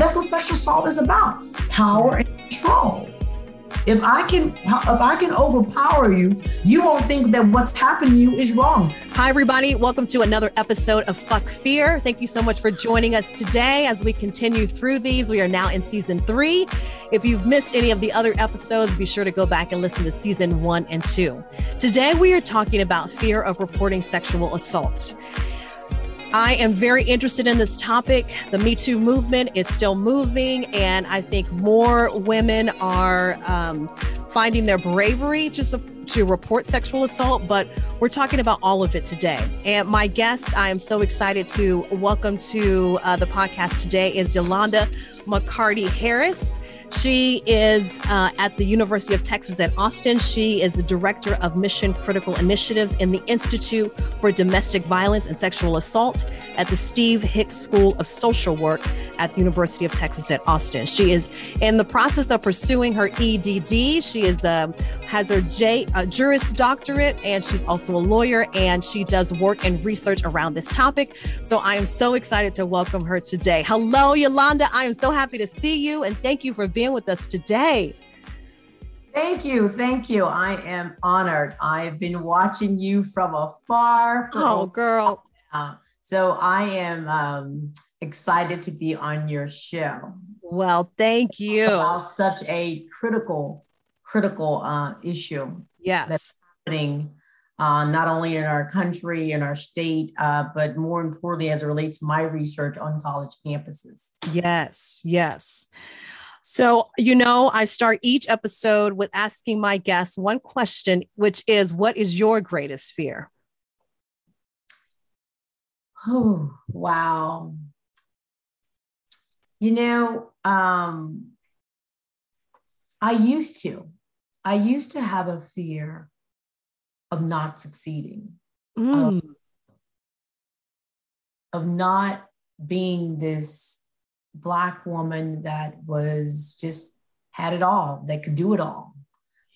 That's what sexual assault is about power and control. If I can if I can overpower you, you won't think that what's happening to you is wrong. Hi everybody, welcome to another episode of Fuck Fear. Thank you so much for joining us today as we continue through these. We are now in season 3. If you've missed any of the other episodes, be sure to go back and listen to season 1 and 2. Today we are talking about fear of reporting sexual assault. I am very interested in this topic. The Me Too movement is still moving, and I think more women are um, finding their bravery to to report sexual assault. But we're talking about all of it today. And my guest, I am so excited to welcome to uh, the podcast today is Yolanda McCarty Harris. She is uh, at the University of Texas at Austin. She is the director of mission critical initiatives in the Institute for Domestic Violence and Sexual Assault at the Steve Hicks School of Social Work at the University of Texas at Austin. She is in the process of pursuing her EDD. She is uh, has her J, uh, Juris Doctorate, and she's also a lawyer. And she does work and research around this topic. So I am so excited to welcome her today. Hello, Yolanda. I am so happy to see you, and thank you for being with us today. Thank you. Thank you. I am honored. I've been watching you from afar. Oh, girl. So I am um, excited to be on your show. Well, thank you. About such a critical, critical uh, issue. Yes. That's happening uh, not only in our country, in our state, uh, but more importantly, as it relates to my research on college campuses. Yes. Yes. So, you know, I start each episode with asking my guests one question, which is what is your greatest fear? Oh, wow. You know, um, I used to, I used to have a fear of not succeeding, Mm. of, of not being this black woman that was just had it all that could do it all.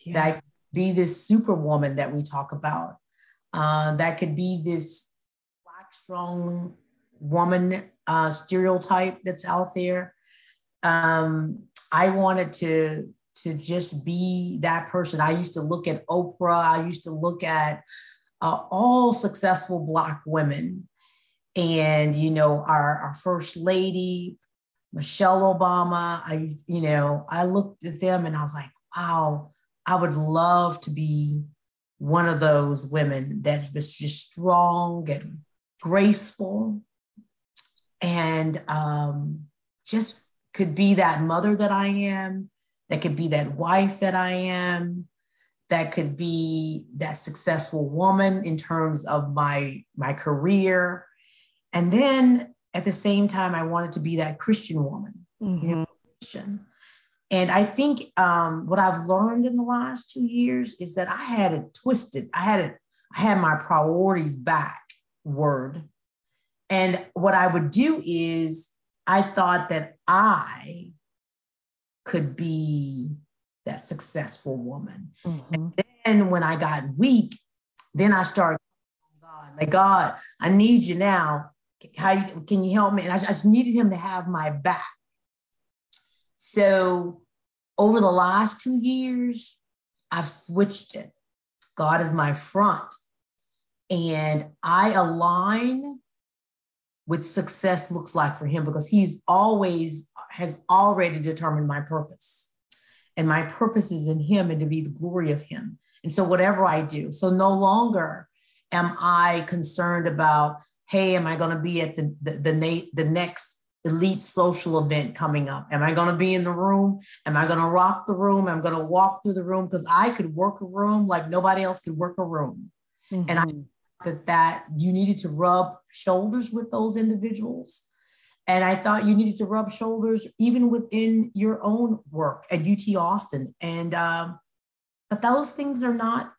Yeah. that could be this superwoman that we talk about. Uh, that could be this black strong woman uh, stereotype that's out there. Um, i wanted to to just be that person. I used to look at oprah. I used to look at uh, all successful black women. And you know our, our first lady Michelle Obama. I, you know, I looked at them and I was like, wow, I would love to be one of those women that's just strong and graceful and um, just could be that mother that I am, that could be that wife that I am, that could be that successful woman in terms of my my career. And then at the same time, I wanted to be that Christian woman, Mhm. you know, Christian. And I think um, what I've learned in the last two years is that I had it twisted. I had it, I had my priorities backward. And what I would do is I thought that I could be that successful woman. Mhm. And then when I got weak, then I started, God, like God, I need you now. How you, can you help me? And I just needed him to have my back. So over the last two years, I've switched it. God is my front. And I align with success looks like for him because he's always has already determined my purpose. And my purpose is in him and to be the glory of him. And so whatever I do, so no longer am I concerned about, hey, am I going to be at the the, the, na- the next elite social event coming up? Am I going to be in the room? Am I going to rock the room? I'm going to walk through the room because I could work a room like nobody else could work a room. And I Mhm. that that you needed to rub shoulders with those individuals and i thought you needed to rub shoulders even within your own work at ut austin and um, but those things are not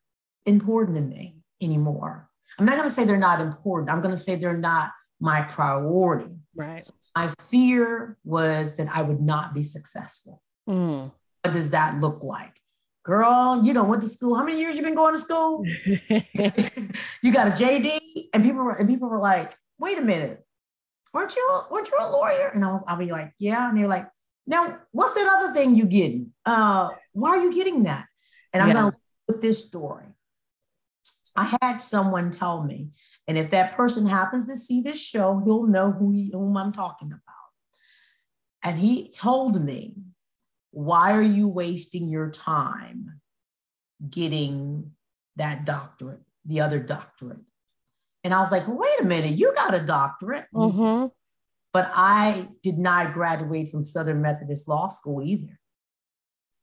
important to me anymore i'm not going to say they're not important i'm going to say they're not my priority right. so my fear was that i would not be successful Mm. what does that look like girl you don't went to school how many years you been going to school you got a JD, and people were, and people were like, "Wait a minute, weren't you weren't you a lawyer? And I was, I'll be like, yeah. And they're like, now what's that other thing you getting? Uh, why are you getting that? And I'm yeah. gonna put this story. I had someone tell me, and if that person happens to see this show, he'll know who he, whom I'm talking about. And he told me, why are you wasting your time getting that doctorate, the other doctorate? And I was like, well, wait a minute, you got a doctorate. Mm-hmm. But I did not graduate from Southern Methodist Law School either.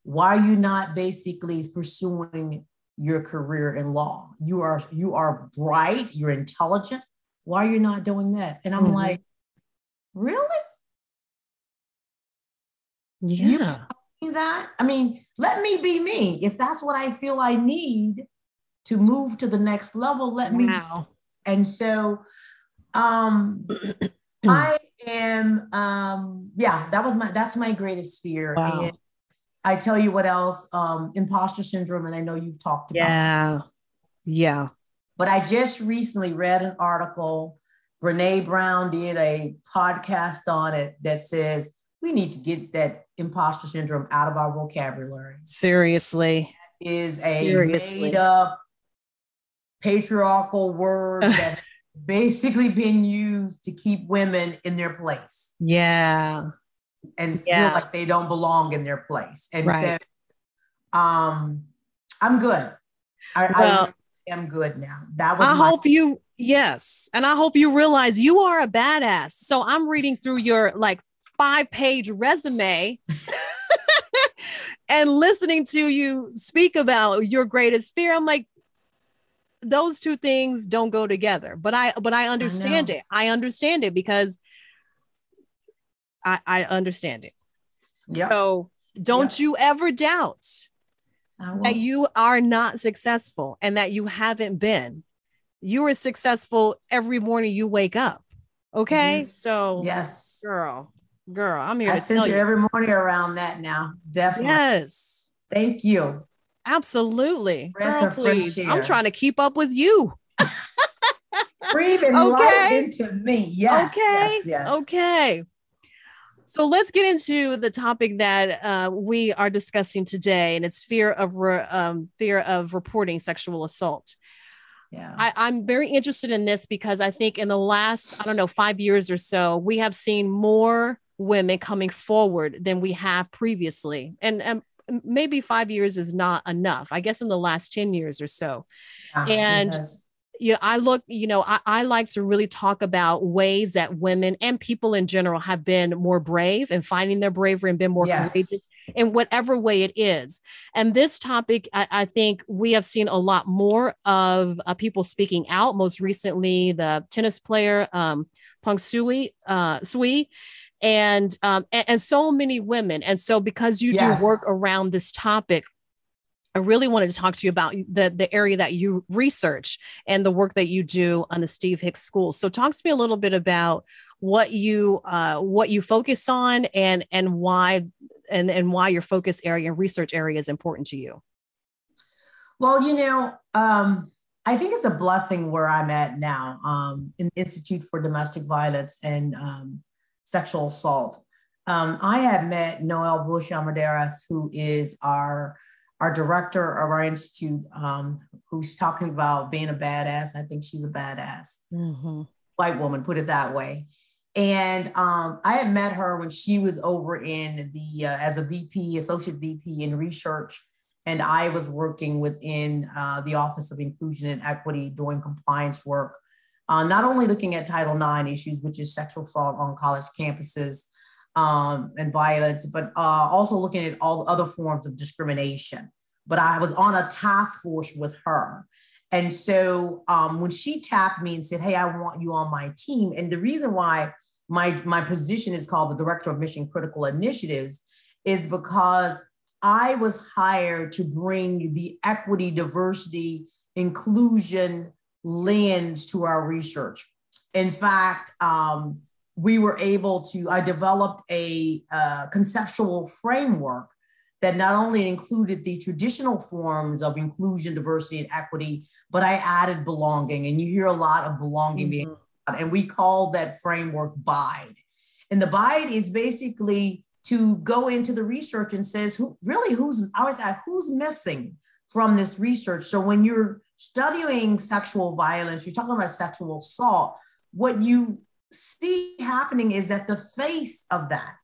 Why are you not basically pursuing your career in law? You are you are bright, you're intelligent. Why are you not doing that? And I'm mm-hmm. like, really? Yeah. that? I mean, let me be me. If that's what I feel I need to move to the next level, let wow. me and so um I am um yeah, that was my that's my greatest fear. Wow. And I tell you what else, um, imposter syndrome, and I know you've talked about Yeah. Yeah. But I just recently read an article. Brene Brown did a podcast on it that says we need to get that imposter syndrome out of our vocabulary. Seriously. That is a Seriously. made up patriarchal word that basically been used to keep women in their place. Yeah. And yeah. feel like they don't belong in their place. And right. so um I'm good. I, well, I am good now. That was I my- hope you yes. And I hope you realize you are a badass. So I'm reading through your like five page resume. and listening to you speak about your greatest fear, I'm like, those two things don't go together. But I but I understand I it. I understand it because I I understand it. Yep. So don't yep. you ever doubt that you are not successful and that you haven't been. You are successful every morning you wake up. Okay. Yes. So yes, girl, girl, I'm here. I send you every morning around that now. Definitely. Yes. Thank you. Absolutely. Girl, please. I'm trying to keep up with you. Breathing okay. life into me. Yes. Okay. Yes, yes. Okay. So let's get into the topic that uh, we are discussing today, and it's fear of re- um, fear of reporting sexual assault. Yeah, I, am very interested in this because I think in the last I don't know five years or so, we have seen more women coming forward than we have previously, and um, maybe five years is not enough. I guess in the last 10 years or so. Yeah, and yes. Yeah, I look, you know, I, I like to really talk about ways that women and people in general have been more brave and finding their bravery and been more yes. courageous in whatever way it is. And this topic, I, I think we have seen a lot more of uh, people speaking out. Most recently, the tennis player um, Peng Sui, uh, Sui and um, and, and so many women. And so because you yes. do work around this topic, I really wanted to talk to you about the, the area that you research and the work that you do on the Steve Hicks School. So talk to me a little bit about what you uh, what you focus on and and why and, and why your focus area and research area is important to you. Well, you know, um, I think it's a blessing where I'm at now um, in the Institute for Domestic Violence and um, sexual assault. Um, I have met Noel Busch-Armendariz, who is our our director of our institute, um, who's talking about being a badass. I think she's a badass mm-hmm. white woman, put it that way. And um, I had met her when she was over in the uh, as a VP, associate VP in research, and I was working within uh, the Office of Inclusion and Equity doing compliance work uh, not only looking at Title IX issues, which is sexual assault on college campuses um, and violence, but uh, also looking at all other forms of discrimination. But I was on a task force with her. And so um, when she tapped me and said, Hey, I want you on my team. And the reason why my, my position is called the Director of Mission Critical Initiatives is because I was hired to bring the equity, diversity, inclusion, lens to our research. In fact, um, we were able to, I developed a uh, conceptual framework that not only included the traditional forms of inclusion, diversity, and equity, but I added belonging. And you hear a lot of belonging mm-hmm. being and we call that framework BIDE. And the BIDE is basically to go into the research and says who really who's I always ask who's missing from this research. So when you're studying sexual violence, you're talking about sexual assault, what you see happening is that the face of that,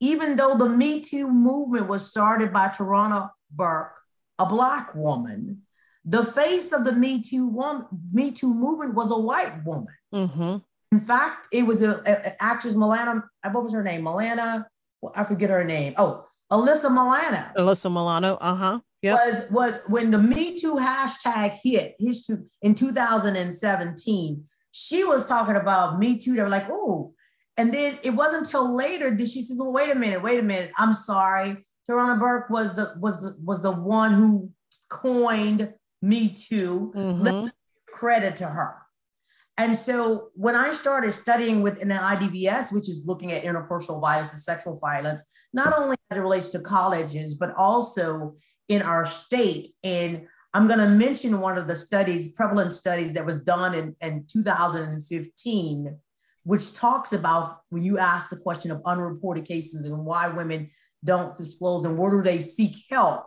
even though the Me Too movement was started by Tarana Burke, a Black woman, the face of the Me Too, woman, Me Too movement was a white woman. Mm-hmm. In fact, it was a, a, actress, Milana, what was her name? Milana, well, I forget her name. Oh, Alyssa Milano. Alyssa Milano, uh huh. Yep. Was was when the Me Too hashtag hit history in 2017. She was talking about Me Too. They were like, oh, and then it wasn't until later that she says, well, wait a minute, wait a minute. I'm sorry. Tarana Burke was the was the was the one who coined Me Too. Mm-hmm. credit to her. And so when I started studying within the IDVS, which is looking at interpersonal violence and sexual violence, not only as it relates to colleges, but also in our state. And I'm going to mention one of the studies, prevalent studies that was done in, in 2015, which talks about when you ask the question of unreported cases and why women don't disclose and where do they seek help.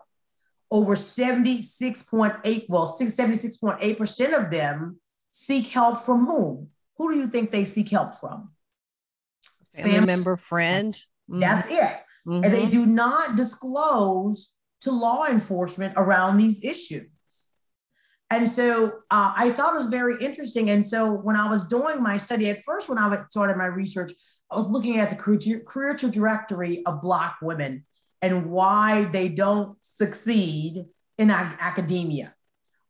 Over 76.8, well, 76.8% of them seek help from whom? Who do you think they seek help from? Family, Family. member, friend. Mm-hmm. That's it. Mm-hmm. And they mm-hmm. do not disclose to law enforcement around these issues. And so uh, I thought it was very interesting. And so when I was doing my study, at first, when I started my research, I was looking at the career, career trajectory of Black women and why they don't succeed in academia.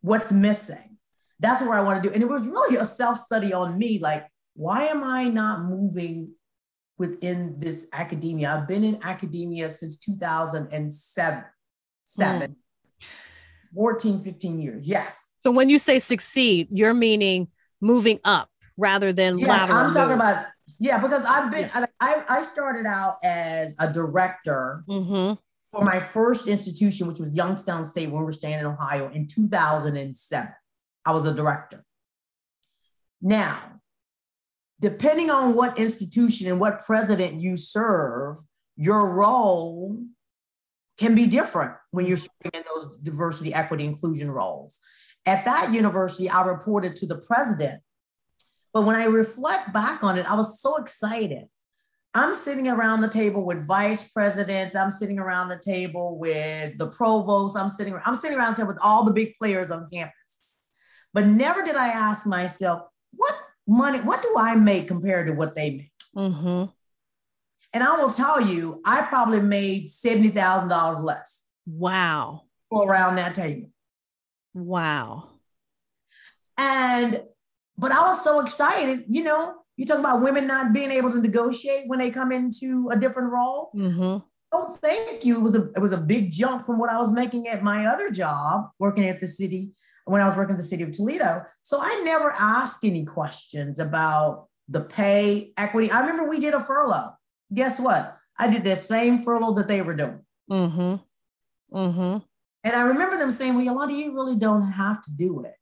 What's missing? that's what I want to do. And it was really a self study on me like, why am I not moving within this academia? I've been in academia since 2007, seven, mm. 14, 15 years. Yes. So when you say succeed, you're meaning moving up rather than yes, lateral. I'm talking moves. about, yeah, because I've been, yeah. I, I started out as a director. Mm-hmm. For my first institution, which was Youngstown State, when we were staying in Ohio in 2007. I was a director. Now, depending on what institution and what president you serve, your role can be different when you're serving in those diversity, equity, inclusion roles. At that university, I reported to the president. But when I reflect back on it, I was so excited. I'm sitting around the table with vice presidents. I'm sitting around the table with the provost. I'm sitting, I'm sitting around the table with all the big players on campus. But never did I ask myself, what money, what do I make compared to what they make? Mm-hmm. And I will tell you, I probably made $70,000 less. Wow. Around that table. Wow. And, but I was so excited, you know, you talk about women not being able to negotiate when they come into a different role. Mm-hmm. Oh, thank you. It was a it was a big jump from what I was making at my other job, working at the city when I was working in the city of Toledo. So I never asked any questions about the pay equity. I remember we did a furlough. Guess what? I did the same furlough that they were doing. Mm-hmm. Mm-hmm. And I remember them saying, Well, Yolanda, you really don't have to do it.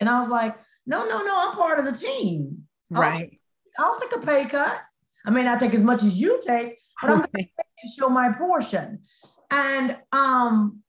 And I was like, No, no, no, I'm part of the team. Right. I'll, I'll take a pay cut. I may not take as much as you take, but I'm going to show my portion. And um,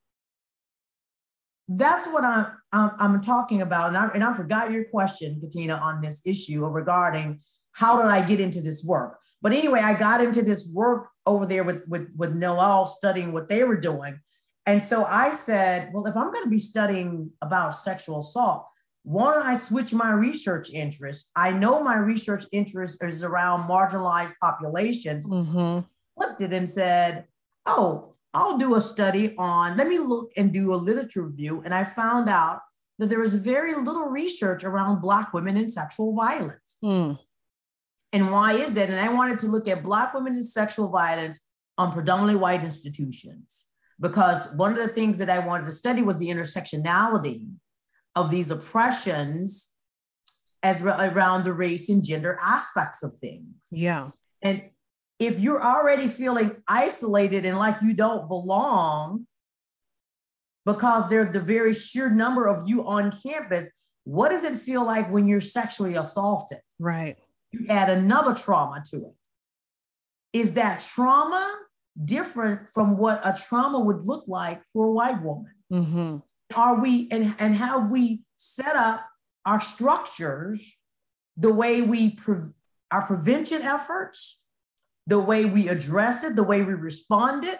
that's what I'm, I'm, I'm talking about. And I, and I forgot your question, Katina, on this issue regarding how did I get into this work? But anyway, I got into this work over there with, with, with Noel studying what they were doing. And so I said, well, if I'm going to be studying about sexual assault, why don't I switch my research interest? I know my research interest is around marginalized populations. Mm-hmm. Flipped it and said, oh, I'll do a study on, let me look and do a literature review. And I found out that there was very little research around Black women and sexual violence. Mm. And why is that? And I wanted to look at Black women and sexual violence on predominantly white institutions, because one of the things that I wanted to study was the intersectionality of these oppressions as re- around the race and gender aspects of things. Yeah. And if you're already feeling isolated and like you don't belong because there's the very sheer number of you on campus, what does it feel like when you're sexually assaulted? Right. You add another trauma to it. Is that trauma different from what a trauma would look like for a white woman? Mm-hmm. Are we and, and have we set up our structures the way we pre- our prevention efforts, the way we address it, the way we respond it,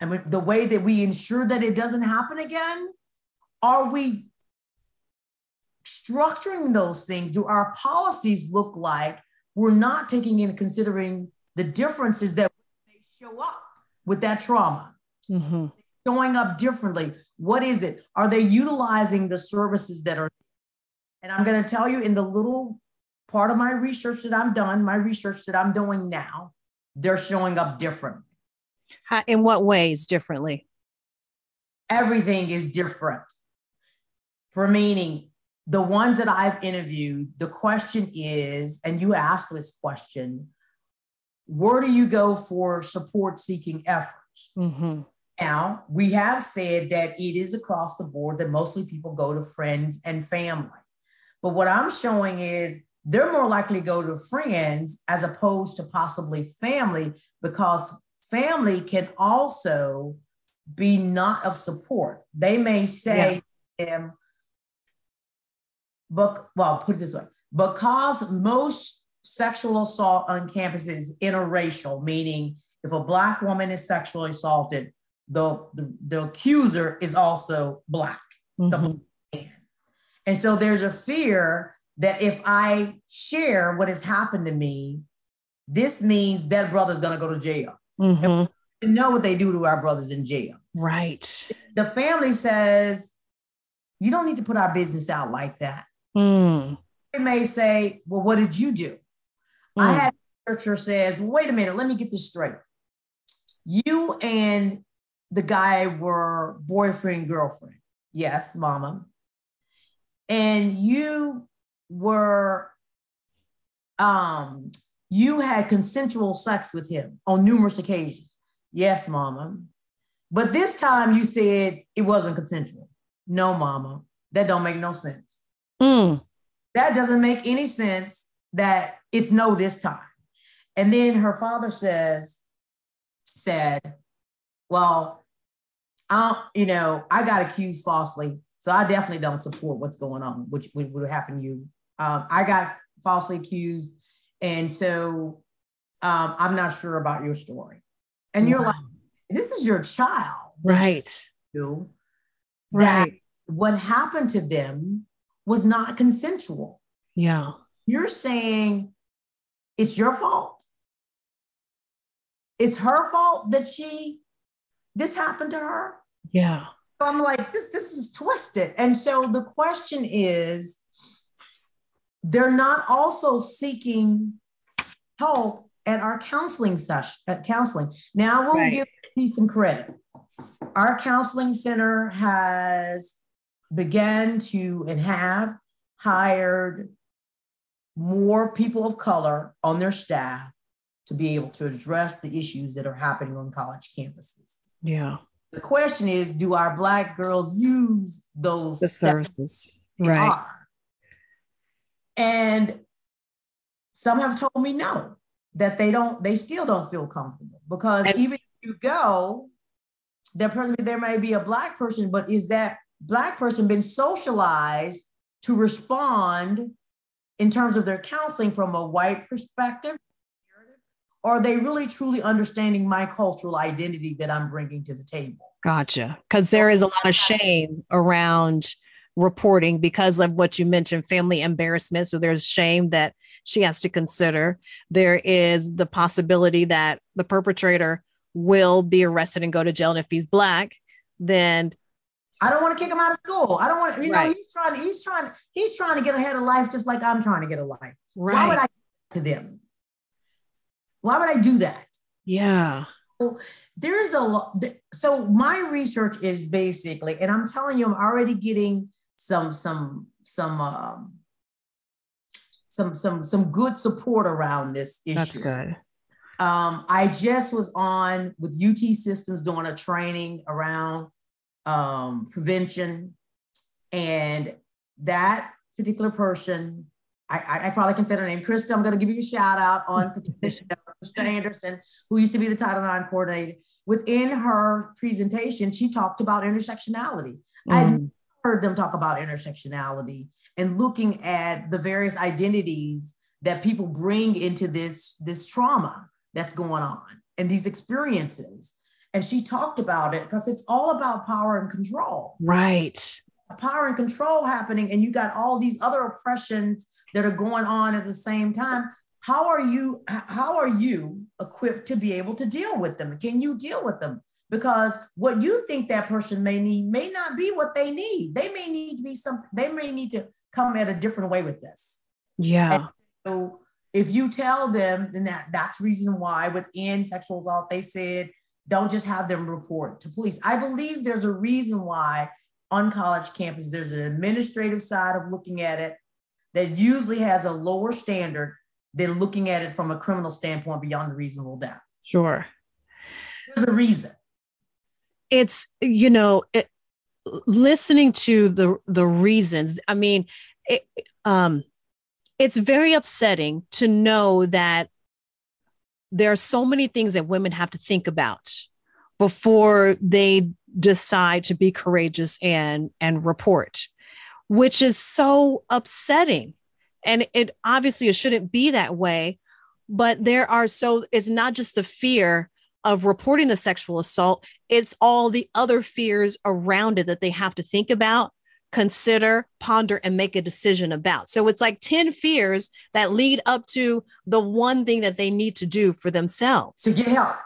and the way that we ensure that it doesn't happen again? Are we structuring those things? Do our policies look like we're not taking into considering the differences that show up with that trauma? Mm-hmm. Showing up differently. What is it? Are they utilizing the services that are? And I'm going to tell you in the little part of my research that I'm done, my research that I'm doing now, they're showing up differently. How, in what ways differently? Everything is different. For meaning, the ones that I've interviewed, the question is, and you asked this question, where do you go for support seeking efforts? Mm-hmm. Now, we have said that it is across the board that mostly people go to friends and family. But what I'm showing is they're more likely to go to friends as opposed to possibly family because family can also be not of support. They may say yeah. them, but well, put it this way, because most sexual assault on campus is interracial, meaning if a black woman is sexually assaulted, the, the, the accuser is also black. Mm-hmm. And so there's a fear that if I share what has happened to me, this means that brother's gonna go to jail. Mm-hmm. know what they do to our brothers in jail. Right. The family says, you don't need to put our business out like that. Mm. They may say, well, what did you do? Mm. I had a researcher says, wait a minute, let me get this straight. You and the guy were boyfriend, girlfriend. Yes, mama. And you were um you had consensual sex with him on numerous occasions. Yes, mama. But this time you said it wasn't consensual. No, mama. That don't make no sense. Mm. That doesn't make any sense that it's no this time. And then her father says, said, well, I, you know, I got accused falsely. So I definitely don't support what's going on, which would, would happen to you. Um, I got falsely accused and so um, I'm not sure about your story. And you're wow. like, this is your child. Right. You, right. What happened to them was not consensual. Yeah. You're saying it's your fault. It's her fault that she, this happened to her. Yeah. So I'm like, this, this is twisted. And so the question is, they're not also seeking help at our counseling session at counseling. Now we'll right. give you some credit. Our counseling center has began to and have hired more people of color on their staff to be able to address the issues that are happening on college campuses. Yeah. The question is, do our black girls use those the services? Right. Are? And some have told me no, that they don't, they still don't feel comfortable because and, even if you go, there probably there may be a black person, but is that black person been socialized to respond in terms of their counseling from a white perspective? Are they really truly understanding my cultural identity that I'm bringing to the table? Gotcha. Because there is a lot of shame around reporting because of what you mentioned family embarrassment. So there's shame that she has to consider. There is the possibility that the perpetrator will be arrested and go to jail. And if he's black, then I don't want to kick him out of school. I don't want to, you right. know, he's trying to, he's trying, he's trying to get ahead of life just like I'm trying to get a life. Right. Why would I to them? Why would I do that? Yeah. So there's a lot. So my research is basically, and I'm telling you, I'm already getting some some some um, some some some good support around this issue. That's good. Um, I just was on with UT Systems doing a training around um, prevention, and that particular person, I, I, probably can say her name, Krista. I'm going to give you a shout out on Krista Anderson, who used to be the Title IX coordinator. Within her presentation, she talked about intersectionality. Mm. I heard them talk about intersectionality and looking at the various identities that people bring into this, this trauma that's going on and these experiences. And she talked about it because it's all about power and control. Right. Power and control happening, and you got all these other oppressions that are going on at the same time. How are you? How are you equipped to be able to deal with them? Can you deal with them? Because what you think that person may need may not be what they need. They may need to be some. They may need to come at a different way with this. Yeah. And so if you tell them, then that that's reason why within sexual assault they said don't just have them report to police. I believe there's a reason why on college campus there's an administrative side of looking at it that usually has a lower standard than looking at it from a criminal standpoint beyond the reasonable doubt. Sure. There's a reason. It's you know, it, listening to the the reasons. I mean, it, um it's very upsetting to know that there are so many things that women have to think about before they decide to be courageous and and report which is so upsetting. And it obviously it shouldn't be that way but there are so it's not just the fear of reporting the sexual assault it's all the other fears around it that they have to think about consider, ponder, and make a decision about. So it's like 10 fears that lead up to the one thing that they need to do for themselves to get help.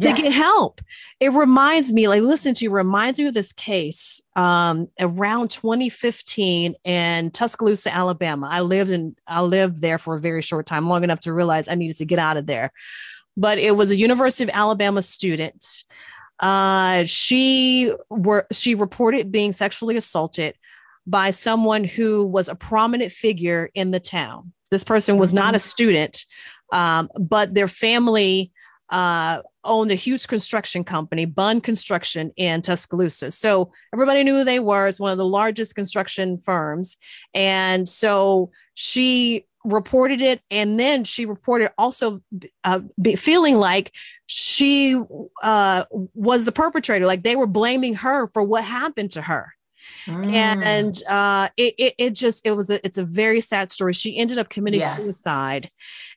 To yes. get help. It reminds me, like, listen to you, reminds me of this case um, around 2015 in Tuscaloosa, Alabama. I lived in, I lived there for a very short time, long enough to realize I needed to get out of there. But it was a University of Alabama student. Uh, she were she reported being sexually assaulted by someone who was a prominent figure in the town. This person was not a mm-hmm. student, um, but their family uh, owned a huge construction company, Bunn Construction in Tuscaloosa. So everybody knew who they were. It's one of the largest construction firms. And so she reported it. And then she reported also uh, feeling like she uh, was the perpetrator, like they were blaming her for what happened to her. Mm. And uh, it, it, it just it was a it's a very sad story. She ended up committing yes. suicide,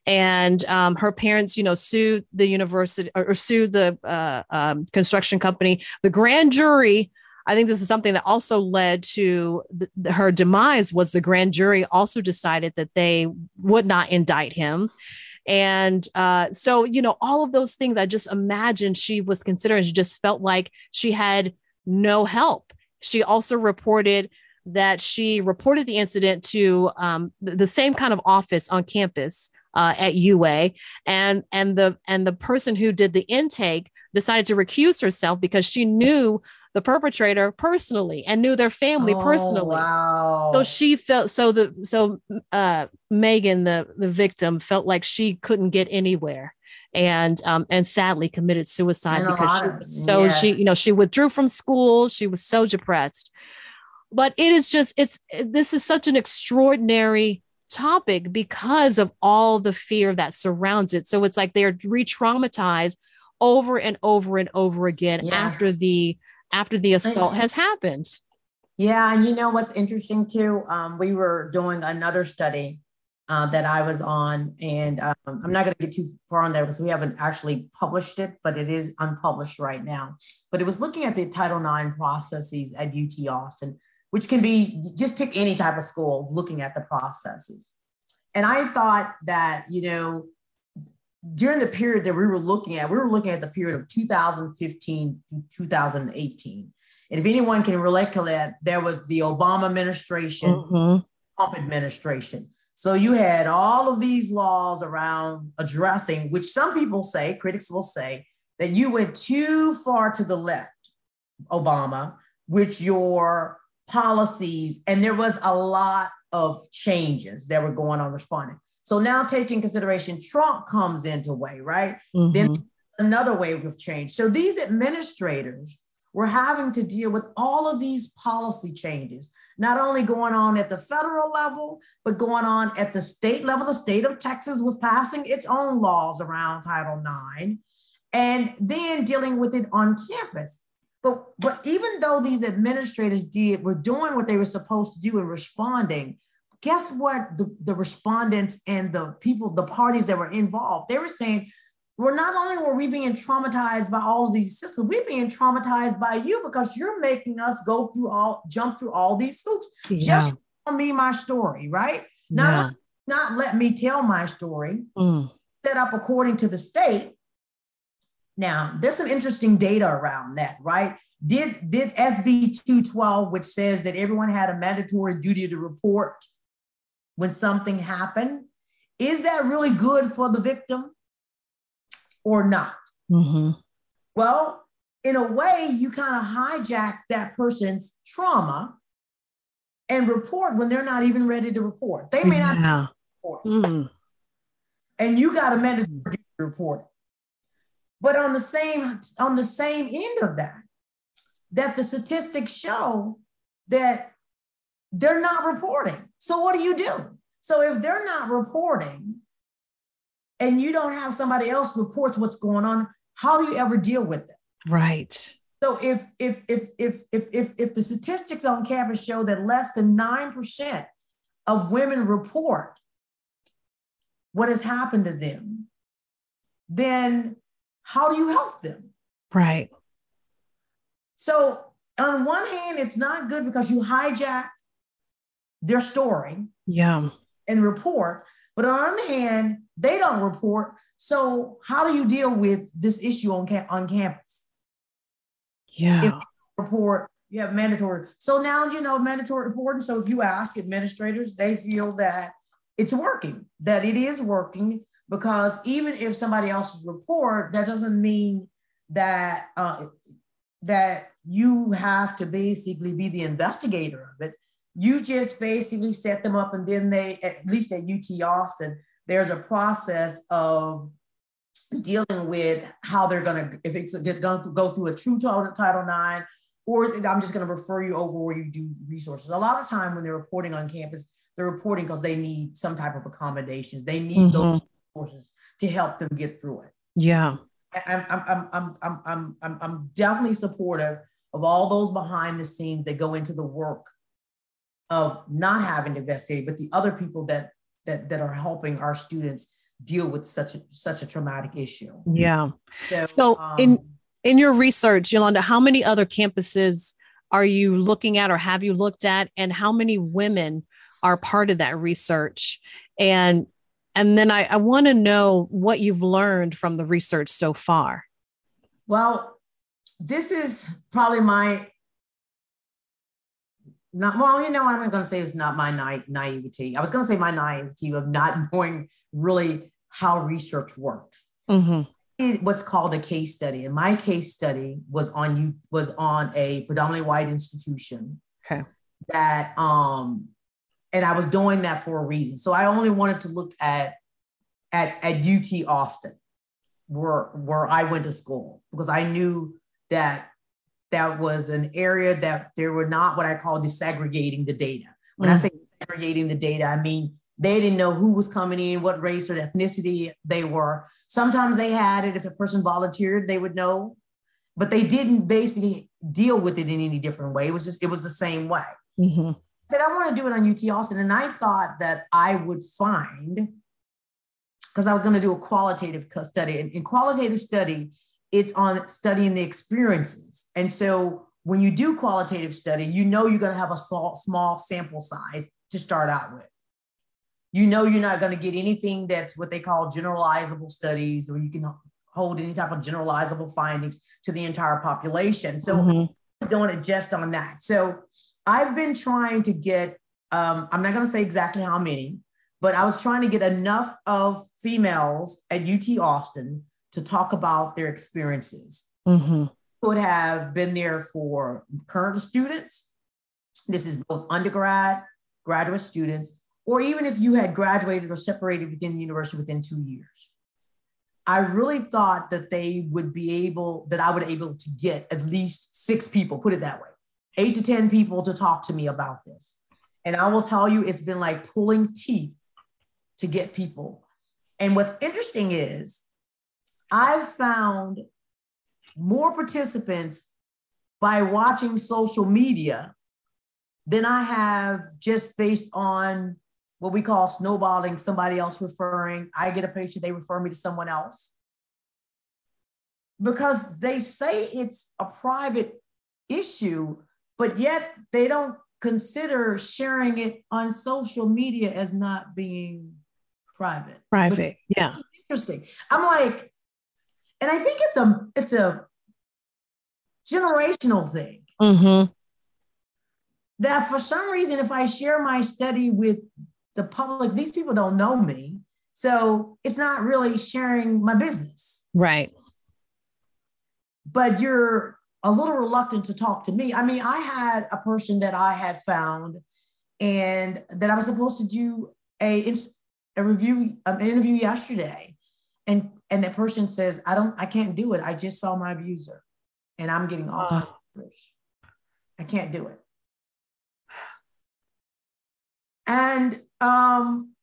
and um, her parents, you know, sued the university or, or sued the uh, um, construction company. The grand jury. I think this is something that also led to the, her demise. Was the grand jury also decided that they would not indict him, and uh, so you know all of those things. I just imagined she was considering. She just felt like she had no help she also reported that she reported the incident to um, the same kind of office on campus uh, at UA, and and the and the person who did the intake decided to recuse herself because she knew the perpetrator personally and knew their family oh, personally. Wow. So she felt so the so uh, Megan the the victim felt like she couldn't get anywhere and um, and sadly committed suicide and because she was so yes. she you know she withdrew from school she was so depressed but it is just it's this is such an extraordinary topic because of all the fear that surrounds it so it's like they're re-traumatized over and over and over again yes. after the after the assault has happened yeah and you know what's interesting too um, we were doing another study uh, that I was on. And um, I'm not going to get too far on there because we haven't actually published it, but it is unpublished right now. But it was looking at the Title IX processes at UT Austin, which can be just pick any type of school looking at the processes. And I thought that, you know, during the period that we were looking at, we were looking at the period of 2015 to 2018. And if anyone can recollect, there was the Obama administration, mm-hmm. Trump administration. So you had all of these laws around addressing, which some people say, critics will say, that you went too far to the left, Obama, with your policies. And there was a lot of changes that were going on responding. So now taking consideration, Trump comes into way, right? Mm-hmm. Then another wave of change. So these administrators we're having to deal with all of these policy changes, not only going on at the federal level, but going on at the state level. The state of Texas was passing its own laws around Title IX, and then dealing with it on campus. But, but even though these administrators did were doing what they were supposed to do and responding, guess what the, the respondents and the people, the parties that were involved, they were saying, we're not only were we being traumatized by all of these systems, we're being traumatized by you because you're making us go through all, jump through all these hoops. Yeah. Just tell me my story, right? Not, yeah. not let me tell my story, mm. set up according to the state. Now, there's some interesting data around that, right? Did did SB 212, which says that everyone had a mandatory duty to report when something happened, is that really good for the victim? Or not. Mm-hmm. Well, in a way, you kind of hijack that person's trauma and report when they're not even ready to report. They may not yeah. report. Mm. And you got a mandatory report. But on the same on the same end of that, that the statistics show that they're not reporting. So what do you do? So if they're not reporting, and you don't have somebody else reports what's going on, how do you ever deal with it? Right. So if if if if if if, if the statistics on campus show that less than nine percent of women report what has happened to them, then how do you help them? Right. So on one hand, it's not good because you hijack their story. Yeah. And report. But on the other hand, they don't report. So how do you deal with this issue on, ca- on campus? Yeah. If report, you have mandatory. So now you know mandatory reporting. So if you ask administrators, they feel that it's working, that it is working, because even if somebody else's report, that doesn't mean that uh, that you have to basically be the investigator of it. You just basically set them up, and then they, at least at UT Austin, there's a process of dealing with how they're going to, if it's going to go through a true Title IX, or I'm just going to refer you over where you do resources. A lot of time when they're reporting on campus, they're reporting because they need some type of accommodations. They need mm-hmm. those resources to help them get through it. Yeah. I'm, I'm, I'm, I'm, I'm, I'm, I'm definitely supportive of all those behind the scenes that go into the work of not having to investigate, but the other people that that that are helping our students deal with such a such a traumatic issue. Yeah. So, so um, in in your research, Yolanda, how many other campuses are you looking at or have you looked at and how many women are part of that research? And and then I, I want to know what you've learned from the research so far. Well, this is probably my not well, you know, what I'm going to say is not my na- naivety. I was going to say my naivety of not knowing really how research works. Mm-hmm. What's called a case study, and my case study was on you was on a predominantly white institution. Okay. That um, and I was doing that for a reason. So I only wanted to look at at at UT Austin, where where I went to school, because I knew that that was an area that there were not what I call disaggregating the data. When mm-hmm. I mm. say disaggregating the data, I mean they didn't know who was coming in, what race or ethnicity they were. Sometimes they had it. If a person volunteered, they would know, but they didn't basically deal with it in any different way. It was just, it was the same way. Mm-hmm. I said, I want to do it on UT Austin. And I thought that I would find, because I was going to do a qualitative study. And in qualitative study, it's on studying the experiences. And so when you do qualitative study, you know you're going to have a small, small sample size to start out with. You know you're not going to get anything that's what they call generalizable studies, or you can hold any type of generalizable findings to the entire population. So mm-hmm. doing it just on that. So I've been trying to get, um, I'm not going to say exactly how many, but I was trying to get enough of females at UT Austin to talk about their experiences. Mm-hmm. Could have been there for current students. This is both undergrad, graduate students, or even if you had graduated or separated within the university within two years. I really thought that they would be able, that I would be able to get at least six people, put it that way, eight to 10 people to talk to me about this. And I will tell you, it's been like pulling teeth to get people. And what's interesting is I've found more participants by watching social media than I have just based on what we call snowballing, somebody else referring. I get a patient, they refer me to someone else. Because they say it's a private issue, but yet they don't consider sharing it on social media as not being private. Private, yeah. Interesting. I'm like, and I think it's a it's a generational thing. Mm-hmm. That for some reason, if I share my study with the public, these people don't know me. So it's not really sharing my business. Right. But you're a little reluctant to talk to me. I mean, I had a person that I had found and that I was supposed to do a, a review, um, an interview yesterday. And, and that person says, I don't, I can't do it. I just saw my abuser and I'm getting all uh. I can't do it. And um,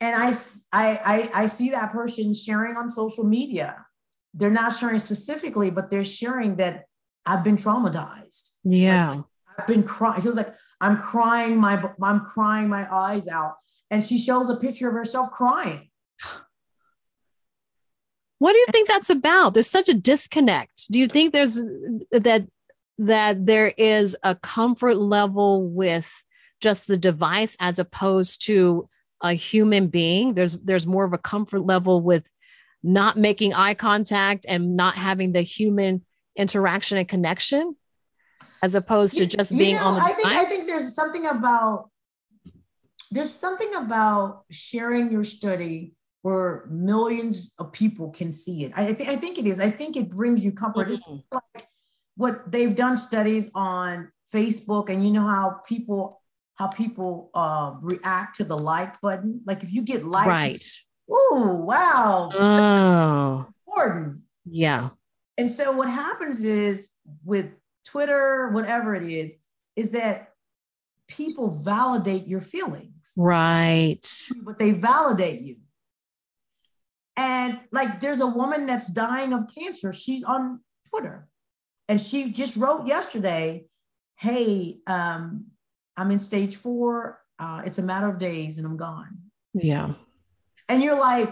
and I, I, I, I see that person sharing on social media. They're not sharing specifically, but they're sharing that I've been traumatized. Yeah. Like, I've been crying. She was like, I'm crying my, I'm crying my eyes out. And she shows a picture of herself crying. What do you think that's about? There's such a disconnect. Do you think there's that that there is a comfort level with just the device as opposed to a human being there's there's more of a comfort level with not making eye contact and not having the human interaction and connection as opposed to just being know, on the I think I think there's something about there's something about sharing your study where millions of people can see it. I, think I think it is. I think it brings you comfort. Mm-hmm. It's like what they've done studies on Facebook, and you know how people how people um, react to the like button. Like if you get likes, right? Oh wow! Oh, important. Yeah. And so what happens is with Twitter, whatever it is, is that people validate your feelings. Right. But they validate you. And like there's a woman that's dying of cancer. She's on Twitter. And she just wrote yesterday, hey, um, I'm in stage four. Uh, it's a matter of days and I'm gone. Yeah. And you're like,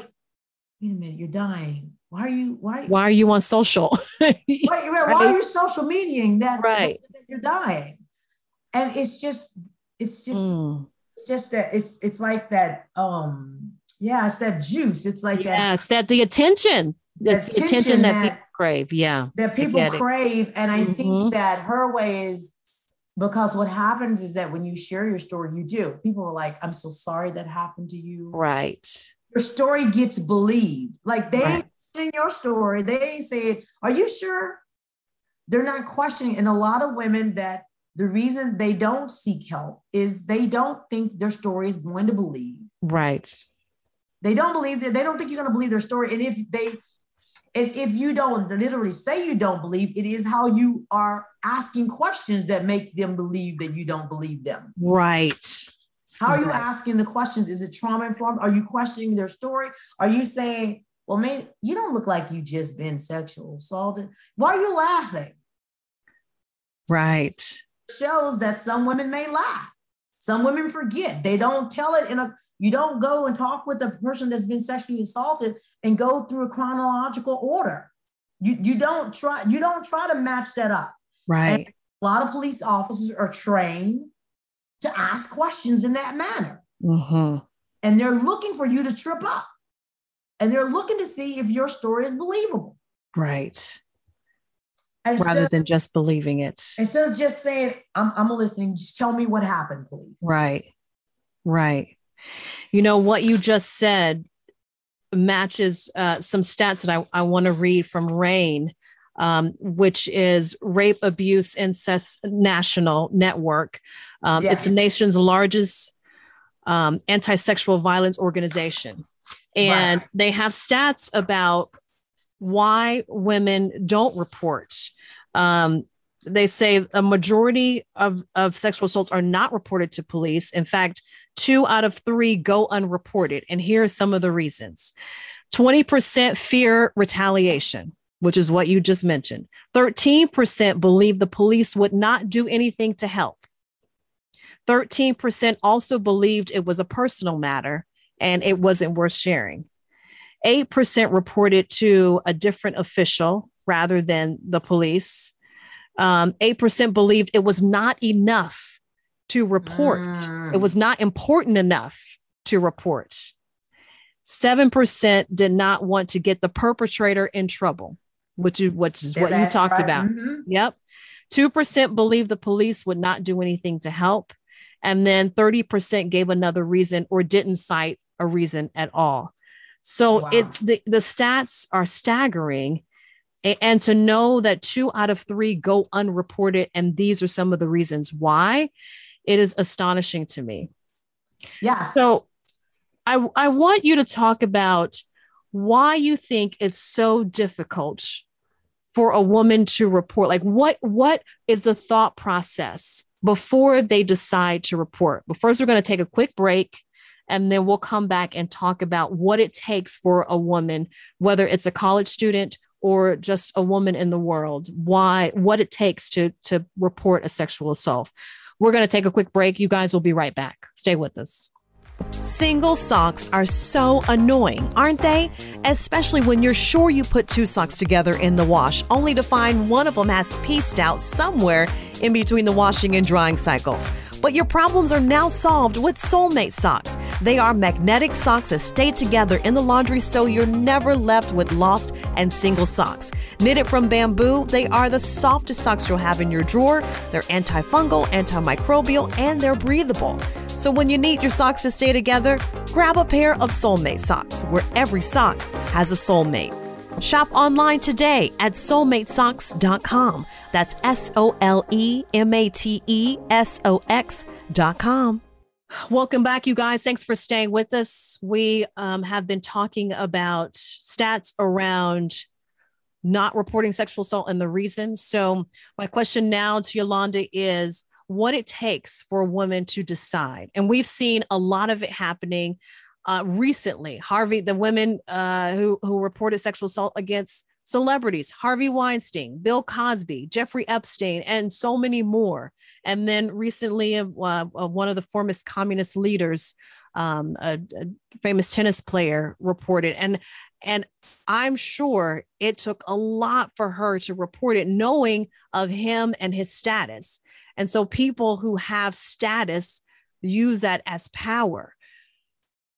wait a minute, you're dying. Why are you why why are you on social? why, why are you social mediating that, right. that you're dying? And it's just it's just mm. it's just that it's it's like that um yeah it's that juice it's like that. yeah, that it's that the attention that's the attention that, that, people crave yeah that people crave and i mm-hmm. think that her way is because what happens is that when you share your story, you do. People are like, I'm so sorry that happened to you. Right. Your story gets believed. Like they right. in your story, they say, Are you sure? They're not questioning. And a lot of women that the reason they don't seek help is they don't think their story is going to believe. Right. They don't believe that they don't think you're going to believe their story. And if they if, if you don't literally say you don't believe, it is how you are asking questions that make them believe that you don't believe them. Right. How are you right. asking the questions? Is it trauma informed? Are you questioning their story? Are you saying, well, man, you don't look like you just been sexual assaulted? Why are you laughing? Right. Shows that some women may lie. Some women forget. They don't tell it in a you don't go and talk with the person that's been sexually assaulted and go through a chronological order. You, you don't try you don't try to match that up. Right. And a lot of police officers are trained to ask questions in that manner. Mm-hmm. And they're looking for you to trip up. And they're looking to see if your story is believable. Right. And Rather so, than just believing it. Instead of just saying, I'm, I'm listening, just tell me what happened, please. Right. Right. You know, what you just said matches uh, some stats that I, I want to read from RAINN, um, which is Rape Abuse Incest National Network. Um, yes. It's the nation's largest um, anti sexual violence organization. And right. they have stats about why women don't report. Um, they say a majority of, of sexual assaults are not reported to police. In fact, two out of three go unreported. And here are some of the reasons 20% fear retaliation, which is what you just mentioned. 13% believe the police would not do anything to help. 13% also believed it was a personal matter and it wasn't worth sharing. 8% reported to a different official rather than the police. Um, 8% believed it was not enough to report, mm. it was not important enough to report. 7% did not want to get the perpetrator in trouble, which is, which is what you talked right. about. Mm-hmm. Yep. 2% believed the police would not do anything to help. And then 30% gave another reason or didn't cite a reason at all. So wow. it the, the stats are staggering. And to know that two out of three go unreported, and these are some of the reasons why, it is astonishing to me. Yeah. So I, I want you to talk about why you think it's so difficult for a woman to report. Like what what is the thought process before they decide to report? But first, we're going to take a quick break and then we'll come back and talk about what it takes for a woman, whether it's a college student or just a woman in the world, why, what it takes to, to report a sexual assault. We're going to take a quick break. You guys will be right back. Stay with us. Single socks are so annoying, aren't they? Especially when you're sure you put two socks together in the wash, only to find one of them has pieced out somewhere in between the washing and drying cycle. But your problems are now solved with Solemate socks. They are magnetic socks that stay together in the laundry so you're never left with lost and single socks. Knitted from bamboo, they are the softest socks you'll have in your drawer. They're antifungal, antimicrobial, and they're breathable. So when you need your socks to stay together, grab a pair of Solemate socks, where every sock has a soulmate. Shop online today at solematesox.com. That's S O L E M A T E S O X.com. Welcome back, you guys. Thanks for staying with us. We um, have been talking about stats around not reporting sexual assault and the reasons. So, my question now to Yolanda is what it takes for a woman to decide. And we've seen a lot of it happening uh, recently. Harvey, the women uh, who, who reported sexual assault against celebrities, Harvey Weinstein, Bill Cosby, Jeffrey Epstein, and so many more. And then recently, uh, uh, one of the former communist leaders, um, a, a, famous tennis player, reported. And and I'm sure it took a lot for her to report it, knowing of him and his status. And so people who have status use that as power.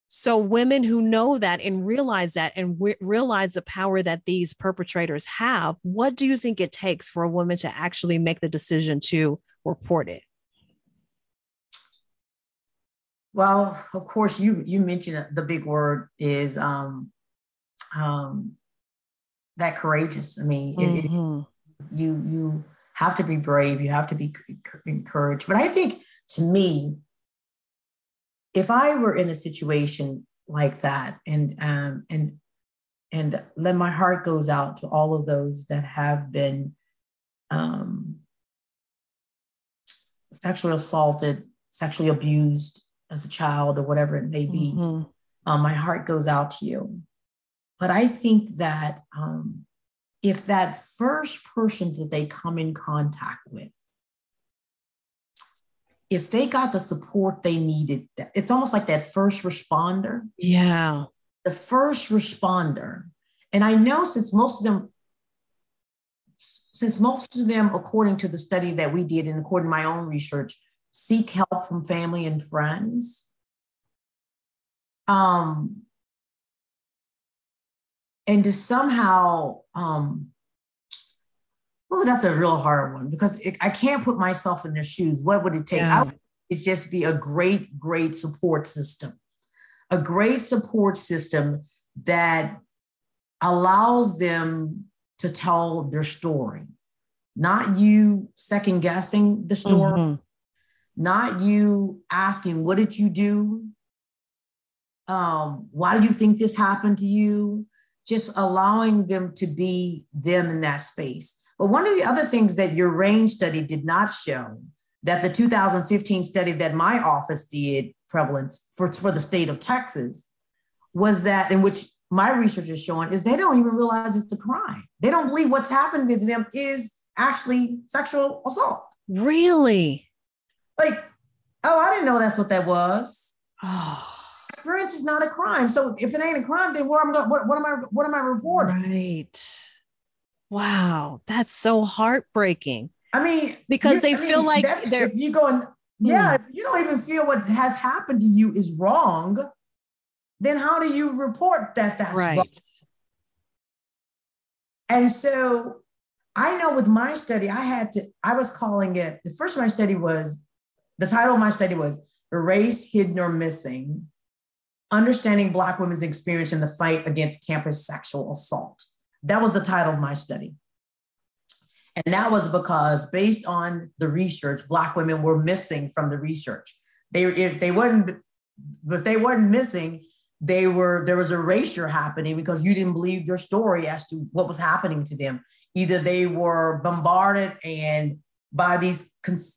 So women who know that and realize that and re- realize the power that these perpetrators have, what do you think it takes for a woman to actually make the decision to report it? Well, of course, you you mentioned the big word is um, um, that courageous. I mean, mm-hmm. it, it, you you have to be brave, you have to be encouraged. But I think to me, if I were in a situation like that, and um, and and then my heart goes out to all of those that have been um, sexually assaulted, sexually abused as a child, or whatever it may be. Mm-hmm. Um, my heart goes out to you. But I think that um, if that first person that they come in contact with, if they got the support they needed, it's almost like that first responder. Yeah. The first responder. And I know since most of them, since most of them, according to the study that we did and according to my own research, seek help from family and friends. Um, and to somehow um well that's a real hard one because it, i can't put myself in their shoes what would it take yeah. would, it just be a great great support system a great support system that allows them to tell their story not you second guessing the story mm-hmm. not you asking what did you do um, why do you think this happened to you? Just allowing them to be them in that space. But one of the other things that your range study did not show that the 2015 study that my office did prevalence for, for the state of Texas was that in which my research is showing is they don't even realize it's a crime. They don't believe what's happening to them is actually sexual assault. Really? Like, oh, I didn't know that's what that was. Oh. Experience is not a crime. So if it ain't a crime, then what am I what, what am I what am I reporting? Right. Wow, that's so heartbreaking. I mean, because they I feel mean, like that's, they're if you going, yeah, hmm. if you don't even feel what has happened to you is wrong, then how do you report that that's right. wrong? And so I know with my study, I had to, I was calling it, the first my study was, the title of my study was Erase, Hidden, or Missing Understanding Black Women's Experience in the Fight Against Campus Sexual Assault. That was the title of my study. And that was because based on the research, Black women were missing from the research. They, if they weren't, if they weren't missing, they were there was erasure happening because you didn't believe your story as to what was happening to them. Either they were bombarded and by these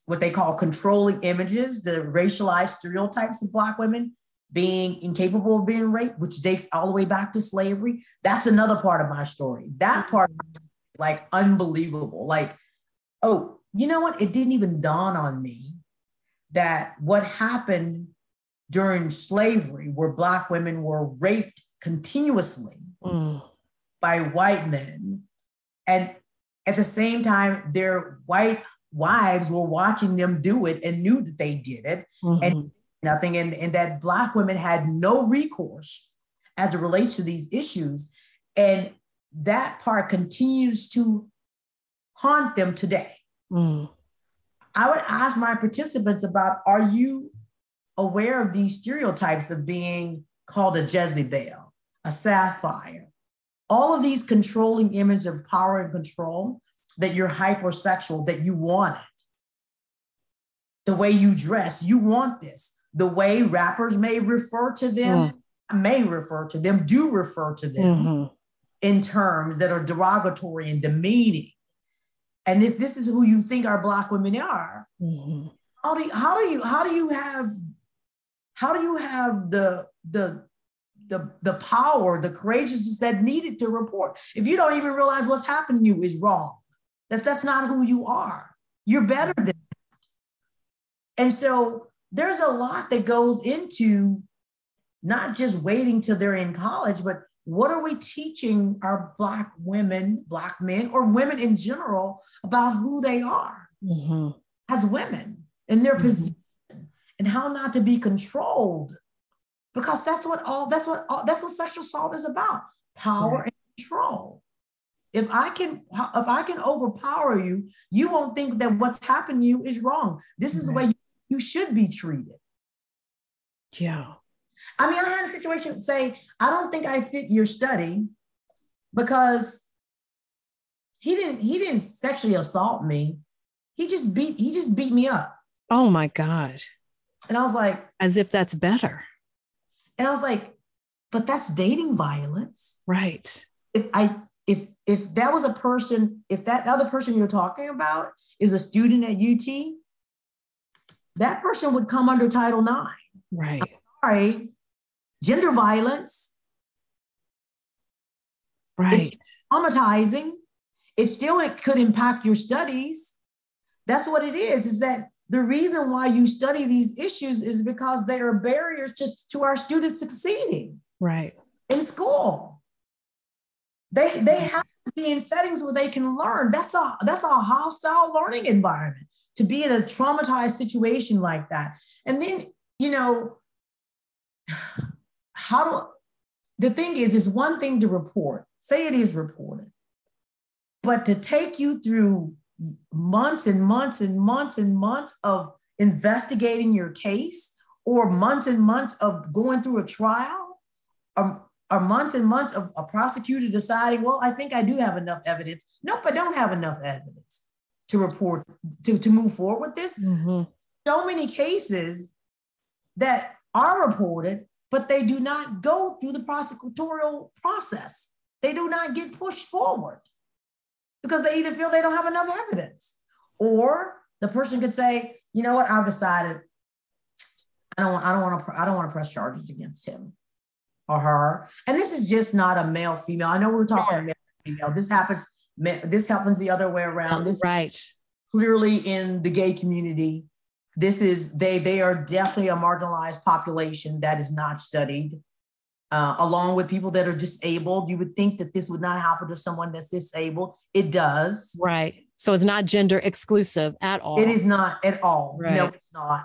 what they call controlling images, the racialized stereotypes of Black women being incapable of being raped, which dates all the way back to slavery. That's another part of my story. That part like unbelievable. Like, oh, you know what? It didn't even dawn on me that what happened during slavery, where Black women were raped continuously mm. by white men, and at the same time, their white wives were watching them do it and knew that they did it mm-hmm. and nothing, and, and that Black women had no recourse as it relates to these issues. And that part continues to haunt them today. Mm. I would ask my participants about are you aware of these stereotypes of being called a Jezebel, a sapphire, all of these controlling images of power and control that you're hypersexual, that you want it. The way you dress, you want this. The way rappers may refer to them, mm. may refer to them, do refer to them. Mm-hmm in terms that are derogatory and demeaning. And if this is who you think our black women are, mm-hmm. how do you, how do you how do you have how do you have the the the the power, the courageousness that needed to report if you don't even realize what's happening to you is wrong? That that's not who you are. You're better than that. And so there's a lot that goes into not just waiting till they're in college, but what are we teaching our Black women, Black men, or women in general about who they are mm-hmm. as women in their mm-hmm. position and how not to be controlled? Because that's what all that's what all, that's what sexual assault is about power right. and control. If I can if I can overpower you, you won't think that what's happened to you is wrong. This is right. the way you, you should be treated. Yeah. I mean, I had a situation say, I don't think I fit your study because he didn't he didn't sexually assault me. He just beat he just beat me up. Oh my God. And I was like, as if that's better. And I was like, but that's dating violence. Right. If I if if that was a person, if that other person you're talking about is a student at UT, that person would come under Title IX. Right. I'm sorry, gender violence. Right. It's traumatizing. It still it could impact your studies. That's what it is, is that the reason why you study these issues is because they are barriers just to our students succeeding. Right. In school. They they have to be in settings where they can learn. That's a that's a hostile learning environment to be in a traumatized situation like that. And then, you know, how do the thing is, it's one thing to report, say it is reported, but to take you through months and months and months and months of investigating your case, or months and months of going through a trial, or, or months and months of a prosecutor deciding, well, I think I do have enough evidence. Nope, I don't have enough evidence to report to, to move forward with this. Mm-hmm. So many cases that are reported but they do not go through the prosecutorial process. They do not get pushed forward because they either feel they don't have enough evidence or the person could say, you know what, I've decided I don't, I don't want to, I don't want to press charges against him or her. And this is just not a male female. I know we are talking sure. male female. This happens. This happens the other way around. This right. Clearly in the gay community, this is they they are definitely a marginalized population that is not studied. Uh, along with people that are disabled, you would think that this would not happen to someone that's disabled. It does. Right. So it's not gender exclusive at all. It is not at all. Right. No, it's not.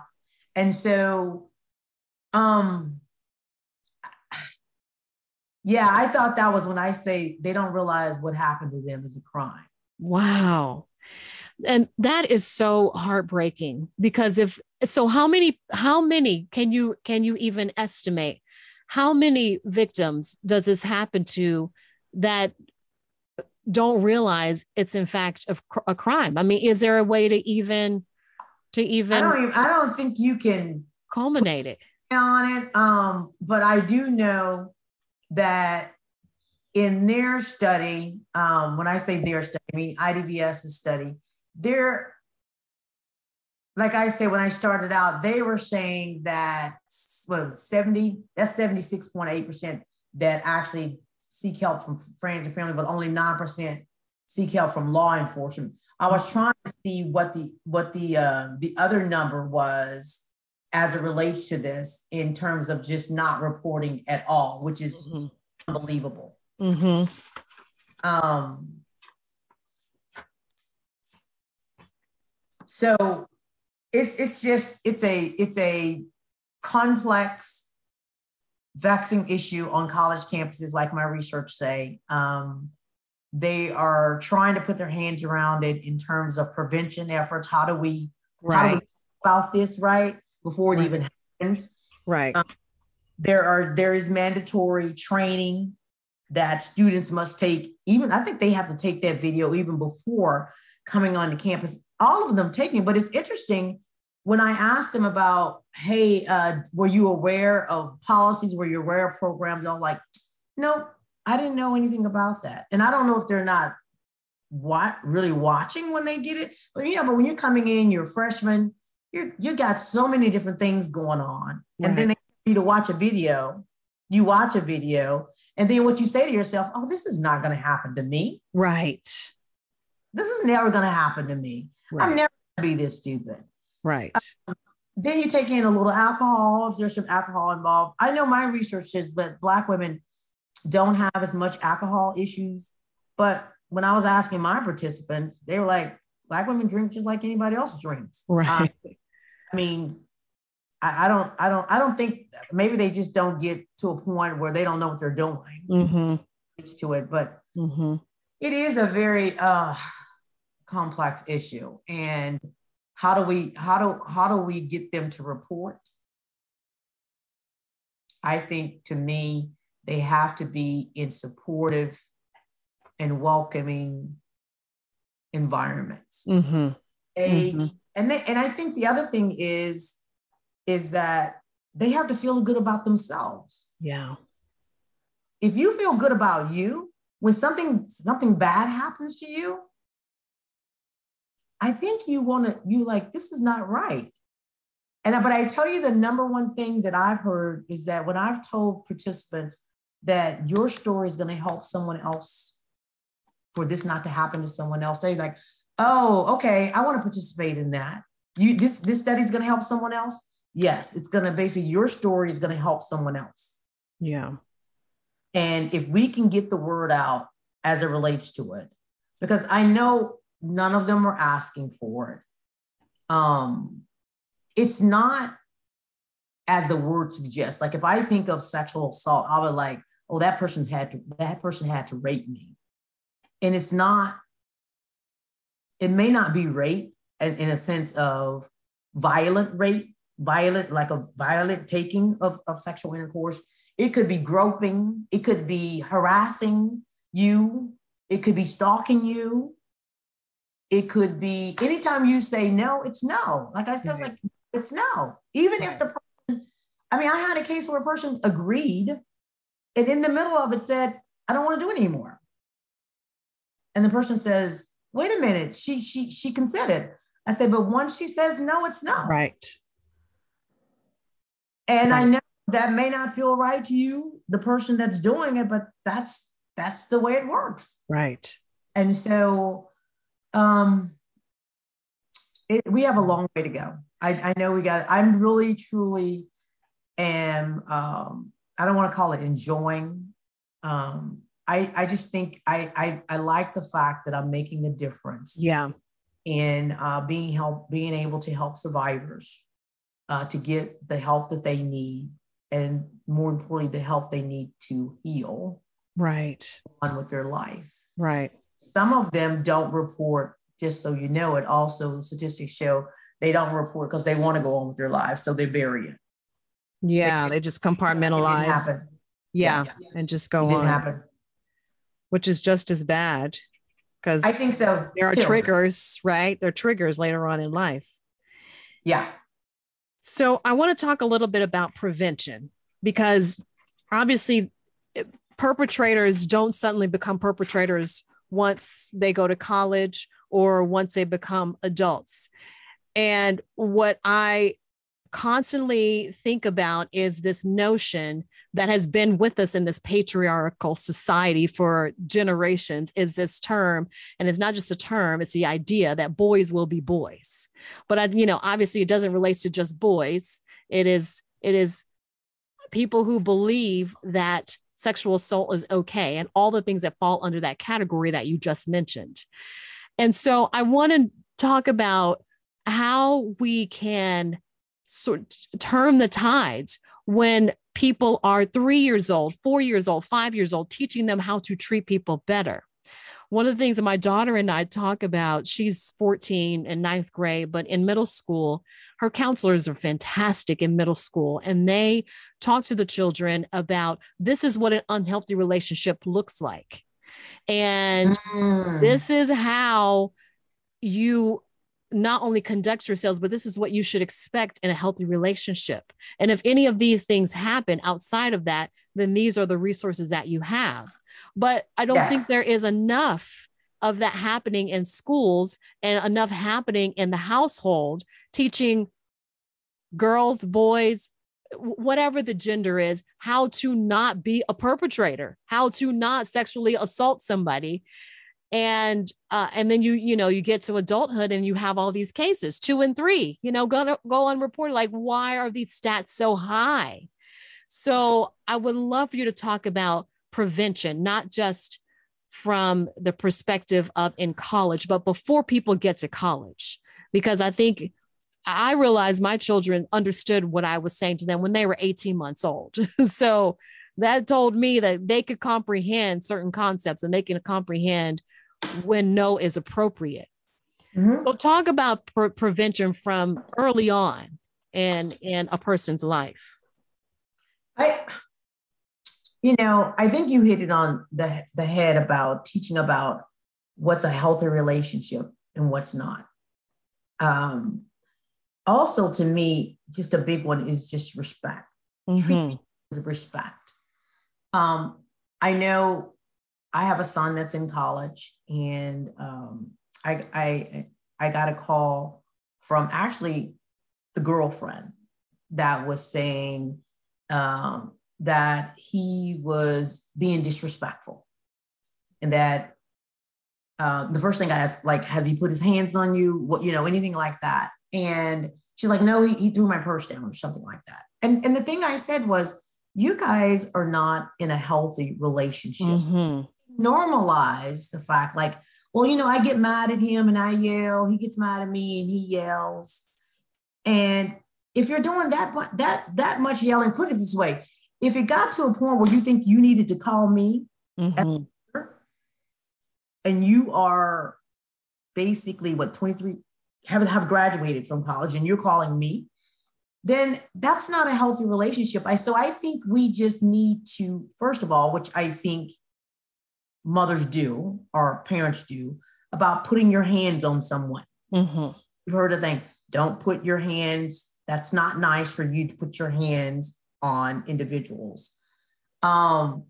And so, um, yeah, I thought that was when I say they don't realize what happened to them is a crime. Wow. And that is so heartbreaking because if so how many how many can you can you even estimate how many victims does this happen to that don't realize it's in fact a, a crime? I mean, is there a way to even to even I don't even I don't think you can culminate it on it. Um, but I do know that in their study, um, when I say their study, I mean IDVSA's study, they're like I said, when I started out, they were saying that what was 70, that's 76.8% that actually seek help from friends and family, but only 9% seek help from law enforcement. I was trying to see what the what the uh, the other number was as it relates to this in terms of just not reporting at all, which is mm-hmm. unbelievable. Mm-hmm. Um, so it's it's just it's a it's a complex vexing issue on college campuses like my research say um, they are trying to put their hands around it in terms of prevention efforts how do we right how do we about this right before it right. even happens. Right. Um, there are there is mandatory training that students must take. Even I think they have to take that video even before coming on the campus. All of them taking, but it's interesting when I asked them about, hey, uh, were you aware of policies? Were you aware of programs? I'm like, no, I didn't know anything about that. And I don't know if they're not what really watching when they get it. But you know, but when you're coming in, you're a freshman, you you got so many different things going on, right. and then they you to watch a video. You watch a video, and then what you say to yourself, "Oh, this is not going to happen to me." Right. This is never going to happen to me. Right. I'm never going to be this stupid. Right. Um, then you take in a little alcohol. If there's some alcohol involved, I know my research says that Black women don't have as much alcohol issues. But when I was asking my participants, they were like, Black women drink just like anybody else drinks. Right. Um, I mean, I, I, don't, I don't, I don't think maybe they just don't get to a point where they don't know what they're doing mm-hmm. to it, but mm-hmm. it is a very uh, complex issue. And how do we, how do, how do we get them to report? I think to me, they have to be in supportive and welcoming environments. Mm-hmm. They mm-hmm and they, and I think the other thing is is that they have to feel good about themselves. Yeah. If you feel good about you, when something something bad happens to you, I think you want to you like this is not right. And but I tell you the number one thing that I've heard is that when I've told participants that your story is going to help someone else for this not to happen to someone else, they're like, oh, okay, I want to participate in that. You this this study is going to help someone else. Yes, it's going to basically your story is going to help someone else. Yeah. And if we can get the word out as it relates to it, because I know none of them are asking for it. Um, it's not as the word suggests. Like if I think of sexual assault, I would like, oh, that person had to that person had to rape me. And it's not it may not be rape in, in a sense of violent rape, violent, like a violent taking of, of sexual intercourse. It could be groping, it could be harassing you, it could be stalking you. It could be anytime you say no, it's no. Like I said, it's mm-hmm. like it's no. Even right. if the person I mean, I had a case where a person agreed, and in the middle of it said, I don't want to do it anymore. And the person says, wait a minute, she she she consented. I said, but once she says no, it's no. Right. And right. I know that may not feel right to you, the person that's doing it, but that's that's the way it works. Right. And so um it, we have a long way to go. I, I know we got I'm really truly am um I don't want to call it enjoying um I, I just think I, I I like the fact that I'm making a difference. Yeah. In uh, being help being able to help survivors uh, to get the help that they need and more importantly the help they need to heal right. on with their life. Right. Some of them don't report just so you know it also statistics show they don't report because they want to go on with their lives so they bury it yeah they, they just compartmentalize. yeah, yeah, and just go on. happen which is just as bad because I think so. There are too. triggers, right? There are triggers later on in life. Yeah. So I want to talk a little bit about prevention because obviously eh, perpetrators don't suddenly become perpetrators once they go to college or once they become adults. And what I constantly think about is this notion that has been with us in this patriarchal society for generations is this term and it's not just a term it's the idea that boys will be boys. But I, you know obviously it doesn't relate to just boys. It is it is people who believe that sexual assault is okay and all the things that fall under that category that you just mentioned. And so i want to talk about how we can sort of turn the tides when people are three years old, four years old, five years old, teaching them how to treat people better. One of the things that my daughter and I talk about, she's 14 in ninth grade, but in middle school, her counselors are fantastic in middle school. And they talk to the children about this is what an unhealthy relationship looks like. And mm. this is how you not only conduct yourselves, but this is what you should expect in a healthy relationship. And if any of these things happen outside of that, then these are the resources that you have. But I don't yes. think there is enough of that happening in schools and enough happening in the household, teaching girls, boys, whatever the gender is, how to not be a perpetrator, how to not sexually assault somebody and uh, and then you you know you get to adulthood and you have all these cases two and three you know gonna go unreported. Like why are these stats so high? So i would love for you to talk about prevention not just from the perspective of in college but before people get to college. Because i think i realized my children understood what i was saying to them when they were 18 months old. So that told me that they could comprehend certain concepts and they can comprehend when no is appropriate. Mm-hmm. So talk about pre- prevention from early on in in a person's life. I you know, I think you hit it on the the head about teaching about what's a healthy relationship and what's not. Um also to me just a big one is just respect. Mm-hmm. respect. Um I know I have a son that's in college, and um, I, I I got a call from actually the girlfriend that was saying um, that he was being disrespectful, and that uh, the first thing I asked, like, has he put his hands on you? What you know, anything like that? And she's like, no, he, he threw my purse down or something like that. And and the thing I said was, you guys are not in a healthy relationship. Mm-hmm normalize the fact like, well, you know, I get mad at him and I yell, he gets mad at me and he yells. And if you're doing that that that much yelling, put it this way, if it got to a point where you think you needed to call me mm-hmm. and you are basically what 23 haven't have graduated from college and you're calling me then that's not a healthy relationship i so i think we just need to first of all which i think mothers do or parents do about putting your hands on someone. Mm-hmm. You've heard the thing, don't put your hands That's not nice for you to put your hands on individuals. Um,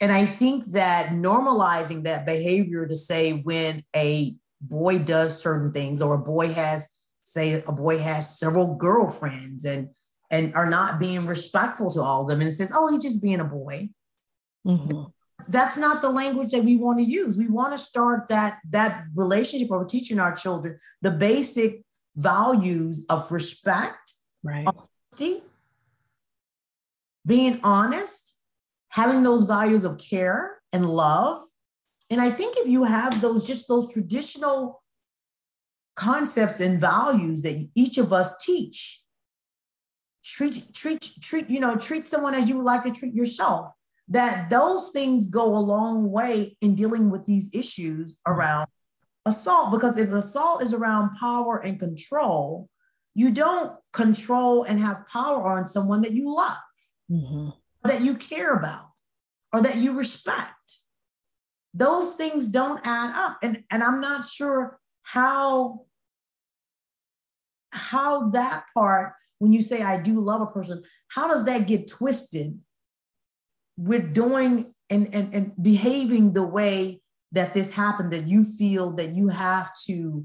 and I think that normalizing that behavior to say when a boy does certain things or a boy has, say, a boy has several girlfriends and and are not being respectful to all of them and says, oh, he's just being a boy. Mm-hmm. That's not the language that we want to use. We want to start that that relationship of teaching our children the basic values of respect, right. honesty, being honest, having those values of care and love. And I think if you have those, just those traditional concepts and values that each of us teach, treat, treat, treat, you know, treat someone as you would like to treat yourself, that those things go a long way in dealing with these issues around assault. Because if assault is around power and control, you don't control and have power on someone that you love mm-hmm. that you care about or that you respect. Those things don't add up. And, and I'm not sure how how that part when you say i do love a person how does that get twisted with doing and, and, and behaving the way that this happened that you feel that you have to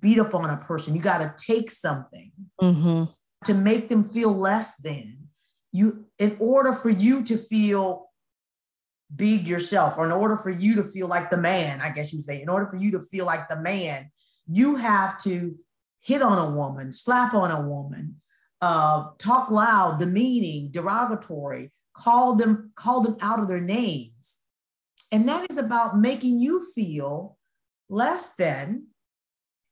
beat up on a person you got to take something mm-hmm. to make them feel less than you in order for you to feel big yourself or in order for you to feel like the man i guess you say in order for you to feel like the man you have to hit on a woman slap on a woman uh, talk loud demeaning derogatory call them call them out of their names and that is about making you feel less than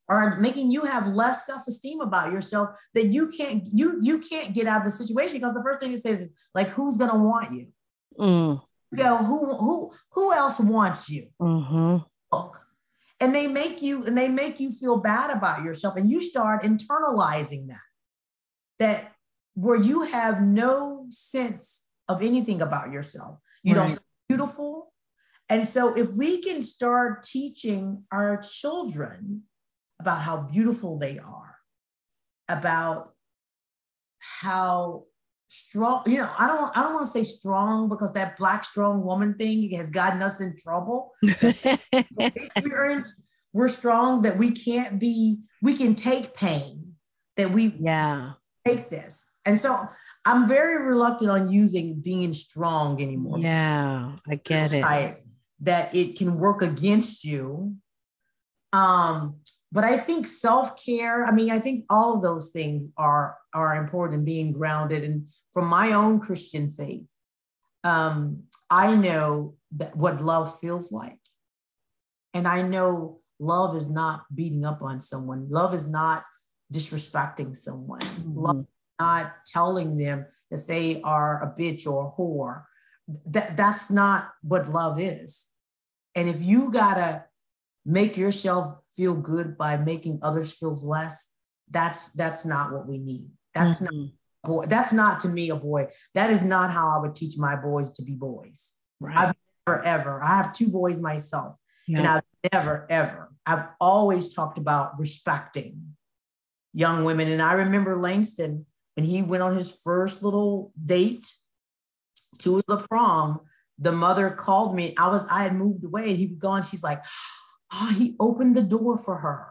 or making you have less self-esteem about yourself that you can't you you can't get out of the situation because the first thing it says is like who's gonna want you mm. you go who who who else wants you mm-hmm. Look. and they make you and they make you feel bad about yourself and you start internalizing that that where you have no sense of anything about yourself you right. don't beautiful and so if we can start teaching our children about how beautiful they are, about how strong, you know, I don't I don't want to say strong because that black strong woman thing has gotten us in trouble. we're, in, we're strong that we can't be, we can take pain, that we yeah take this. And so I'm very reluctant on using being strong anymore. Yeah, I get it. That it can work against you. Um, but I think self-care, I mean, I think all of those things are are important in being grounded. And from my own Christian faith, um, I know that what love feels like. And I know love is not beating up on someone. Love is not disrespecting someone. Mm-hmm. Love not telling them that they are a bitch or a whore. That, that's not what love is. And if you gotta make yourself feel good by making others feel less that's that's not what we need that's mm-hmm. not boy that's not to me a boy that is not how i would teach my boys to be boys right. i've never ever i have two boys myself yeah. and i've never ever i've always talked about respecting young women and i remember langston when he went on his first little date to the prom the mother called me i was i had moved away and he was gone she's like oh, he opened the door for her.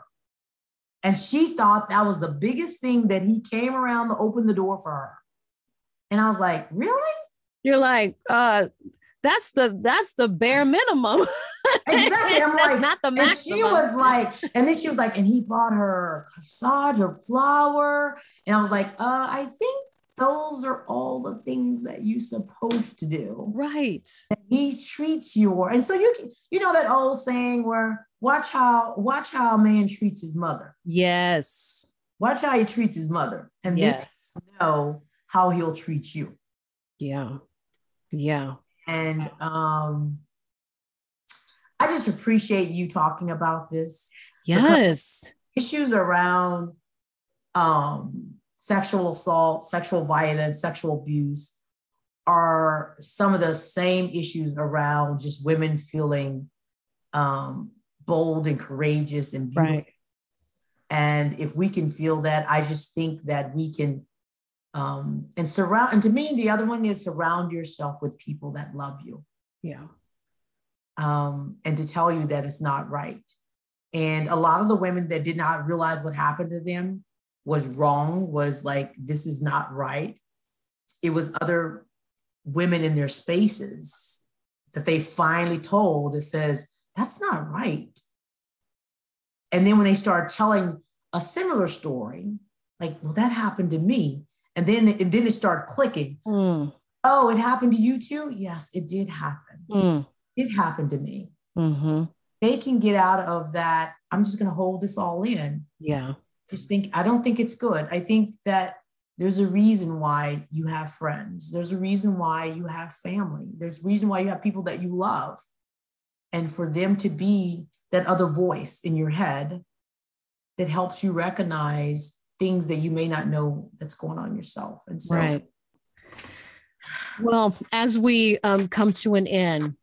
And she thought that was the biggest thing that he came around to open the door for her. And I was like, really? You're like, uh, that's the that's the bare minimum. exactly. I'm that's like, not the maximum. And she was like, and then she was like, and he bought her corsage or flower. And I was like, uh, I think those are all the things that you're supposed to do. Right. And he treats you, and so you can, you know that old saying where watch how watch how a man treats his mother. Yes. Watch how he treats his mother, and yes. then know how he'll treat you. Yeah. Yeah. And um I just appreciate you talking about this. Yes. Issues around um sexual assault, sexual violence, sexual abuse are some of the same issues around just women feeling um, bold and courageous and beautiful. Right. And if we can feel that, I just think that we can um, and surround. And to me, the other one is surround yourself with people that love you. Yeah. Um, and to tell you that it's not right. And a lot of the women that did not realize what happened to them was wrong, was like, this is not right. It was other women in their spaces that they finally told that says, that's not right. And then when they start telling a similar story, like, well, that happened to me. And then, and then it started clicking. Mm. Oh, it happened to you too? Yes, it did happen. Mm. It happened to me. Mm-hmm. They can get out of that. I'm just going to hold this all in. Yeah. Just think, I don't think it's good. I think that there's a reason why you have friends. There's a reason why you have family. There's a reason why you have people that you love. And for them to be that other voice in your head that helps you recognize things that you may not know that's going on yourself. And so, right. Well, as we um, come to an end,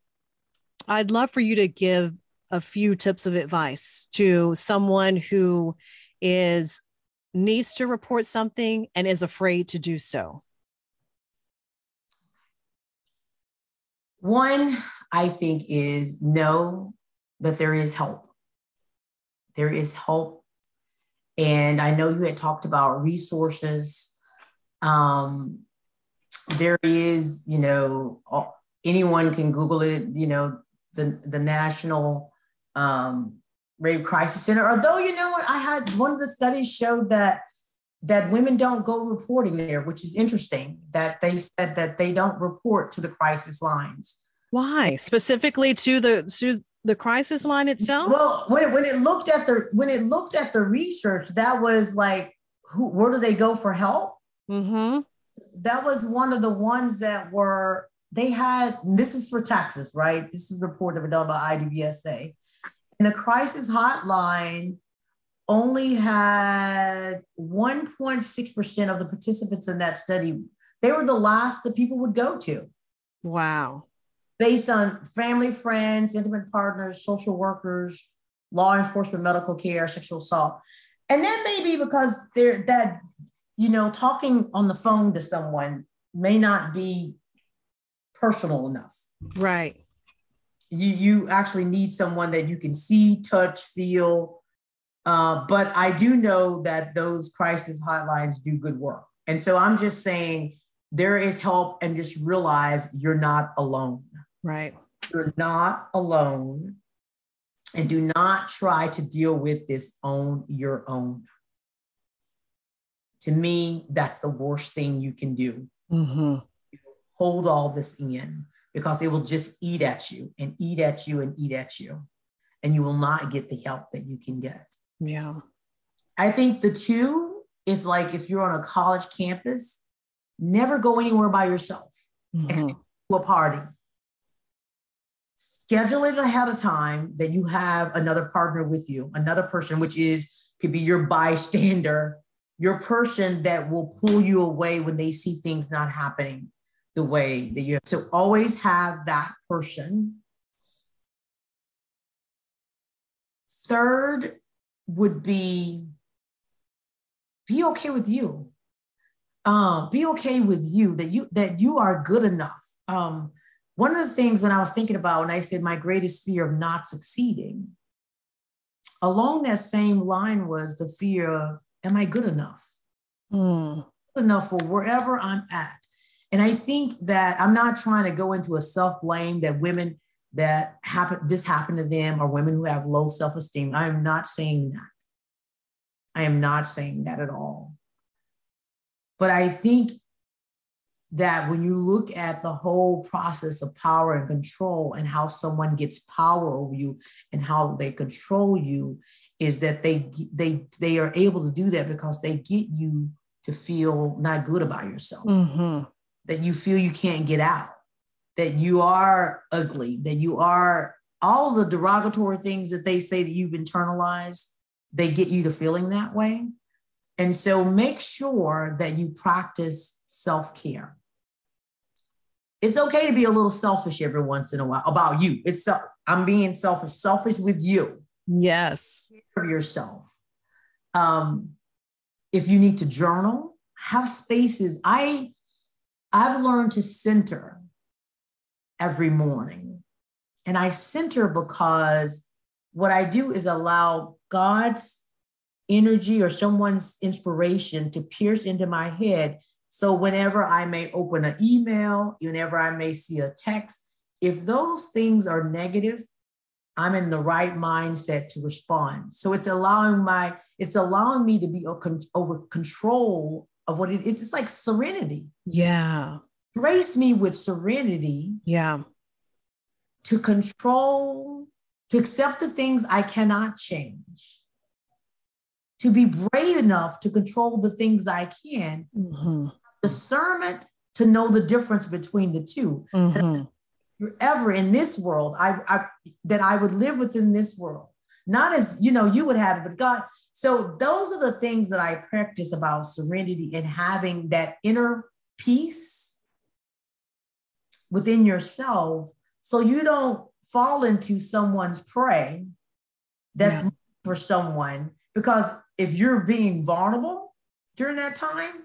I'd love for you to give a few tips of advice to someone who is needs to report something and is afraid to do so? One, I think, is know that there is help. There is help. And I know you had talked about resources. Um, there is, you know, anyone can Google it, you know, the, the National um, rape crisis center. Although you know what, I had one of the studies showed that that women don't go reporting there, which is interesting. That they said that they don't report to the crisis lines. Why specifically to the to the crisis line itself? Well, when it, when it looked at the when it looked at the research, that was like, who where do they go for help? Mm-hmm. That was one of the ones that were they had. this is for Texas, right? This is reported done by IDVSA and the crisis hotline only had 1.6% of the participants in that study. They were the last that people would go to. Wow. Based on family, friends, intimate partners, social workers, law enforcement, medical care, sexual assault. And that may be because they're that, you know, talking on the phone to someone may not be personal enough. Right you you actually need someone that you can see, touch, feel. Uh, but I do know that those crisis hotlines do good work, and so I'm just saying there is help, and just realize you're not alone. Right. You're not alone, and do not try to deal with this on your own. To me, that's the worst thing you can do. Mm-hmm. Hold all this in because it will just eat at you and eat at you and eat at you. And you will not get the help that you can get. Yeah. I think the two, if like if you're on a college campus, never go anywhere by yourself, mm-hmm. except to a party. Schedule it ahead of time that you have another partner with you, another person, which is could be your bystander, your person that will pull you away when they see things not happening the way that you have. So always have that person. Third would be be okay with you. Uh, be okay with you that you that you are good enough. Um, one of the things when I was thinking about when I said my greatest fear of not succeeding, along that same line was the fear of am I good enough? Mm. Good enough for wherever I'm at. And I think that I'm not trying to go into a self blame that women that happen this happened to them or women who have low self esteem. I am not saying that. I am not saying that at all. But I think that when you look at the whole process of power and control and how someone gets power over you and how they control you is that they they they are able to do that because they get you to feel not good about yourself mm-hmm that you feel you can't get out, that you are ugly, that you are all the derogatory things that they say that you've internalized, they get you to feeling that way. And so make sure that you practice self care. It's okay to be a little selfish every once in a while about you. It's so I'm being selfish, selfish with you. Yes. Of yourself. Um, if you need to journal, have spaces. I I've learned to center every morning. And I center because what I do is allow God's energy or someone's inspiration to pierce into my head. So whenever I may open an email, whenever I may see a text, if those things are negative, I'm in the right mindset to respond. So it's allowing my, it's allowing me to be over control of what it is. It's like serenity. Yeah. Grace me with serenity. Yeah. To control, to accept the things I cannot change to be brave enough to control the things I can, mm-hmm. Discernment to know the difference between the 2 mm-hmm. Ever in this world, I, I that I would live within this world, not as you know you would have it, but God. So those are the things that I practice about serenity and having that inner peace within yourself, so you don't fall into someone's prey. That's yeah. for someone because if you're being vulnerable during that time,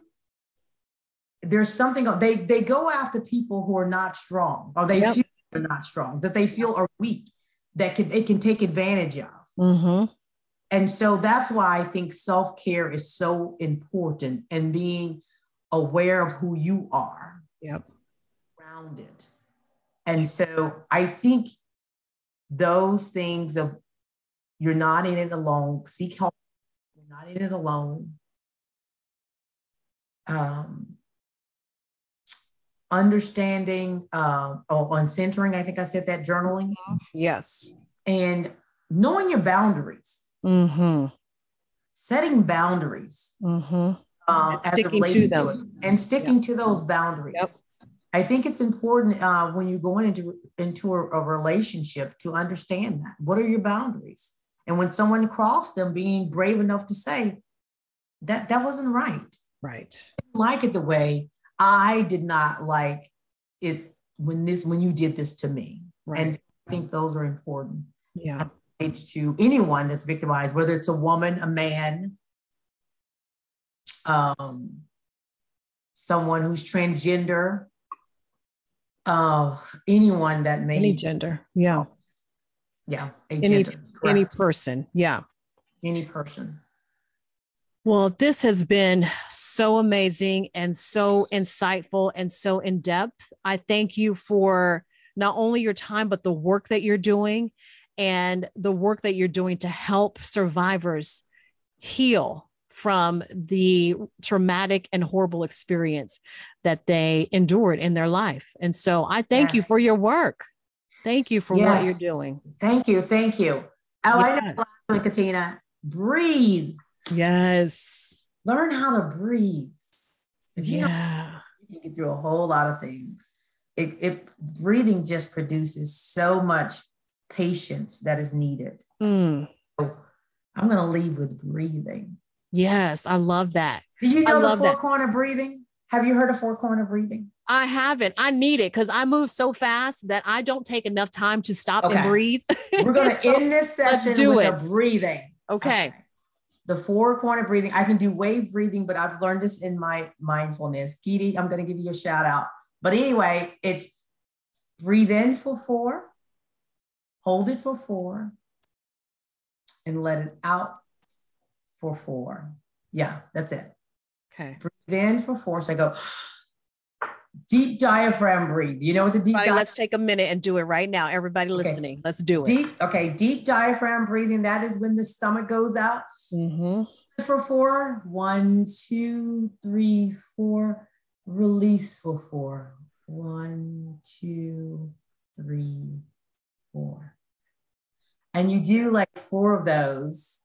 there's something they they go after people who are not strong or they yep. feel they're not strong that they feel are weak that can they can take advantage of. Mm-hmm. And so that's why I think self care is so important and being aware of who you are. Yep. Grounded. And so I think those things of you're not in it alone, seek help you're not in it alone. Um, understanding uh, oh, on centering, I think I said that journaling. Yes. And knowing your boundaries. Mm-hmm. Setting boundaries. Mm-hmm. Uh, and sticking to them. To and sticking yep. to those boundaries. Yep. I think it's important uh, when you're going into into a, a, relationship to understand that. What are your boundaries? And when someone crossed them, being brave enough to say, that that wasn't right. Right. like it the way I did not like it when this when you did this to me. Right. And I think those are important. Yeah. To anyone that's victimized, whether it's a woman, a man, um, someone who's transgender, uh, anyone that may any gender, yeah, yeah, any gender. Any person. Yeah. Any person. Well, this has been so amazing and so insightful and so in depth. I thank you for not only your time, but the work that you're doing and the work that you're doing to help survivors heal from the traumatic and horrible experience that they endured in their life. And so I thank yes. you for your work. Thank you for yes. what you're doing. Thank you. Thank you. Oh, yes. I know Katina. Breathe. Yes. Learn how to breathe. If you yeah. Know, you can get through a whole lot of things. It, it breathing just produces so much patience that is needed. Mm. So I'm going to leave with breathing. Yes, I love that. Do you know the four that. corner breathing? Have you heard of four corner breathing? I haven't. I need it because I move so fast that I don't take enough time to stop okay. and breathe. We're going to so end this session do with it. breathing. Okay. okay. The four corner breathing. I can do wave breathing, but I've learned this in my mindfulness. Gidi, I'm going to give you a shout out. But anyway, it's breathe in for four, hold it for four, and let it out for four. Yeah, that's it. Okay. Breathe in for four. So I go deep diaphragm breathe. You know what the deep di- let's take a minute and do it right now. Everybody okay. listening, let's do it. Deep, okay, deep diaphragm breathing. That is when the stomach goes out. Mm-hmm. For four, one, two, three, four. Release for four. One, two, three, four. And you do like four of those,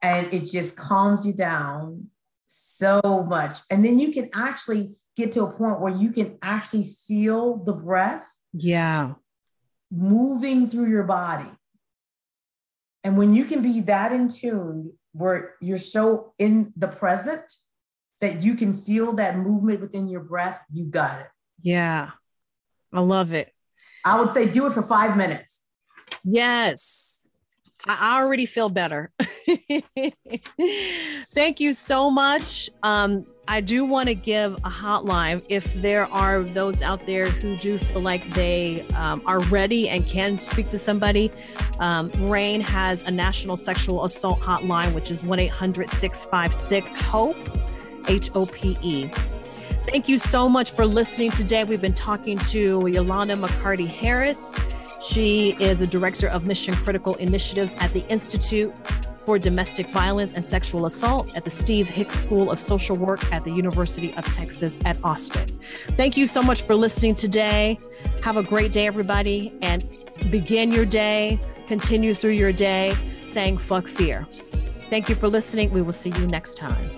and it just calms you down so much. And then you can actually get to a point where you can actually feel the breath. Yeah. Moving through your body. And when you can be that in tune where you're so in the present that you can feel that movement within your breath, you got it. Yeah. I love it. I would say do it for five minutes. Yes. I already feel better. Thank you so much. Um, I do want to give a hotline if there are those out there who do feel like they um, are ready and can speak to somebody. Um, RAINN has a national sexual assault hotline, which is 1 800 656 HOPE, H O P E. Thank you so much for listening today. We've been talking to Yolanda McCarty Harris. She is a director of mission critical initiatives at the Institute for Domestic Violence and Sexual Assault at the Steve Hicks School of Social Work at the University of Texas at Austin. Thank you so much for listening today. Have a great day, everybody, and begin your day, continue through your day saying fuck fear. Thank you for listening. We will see you next time.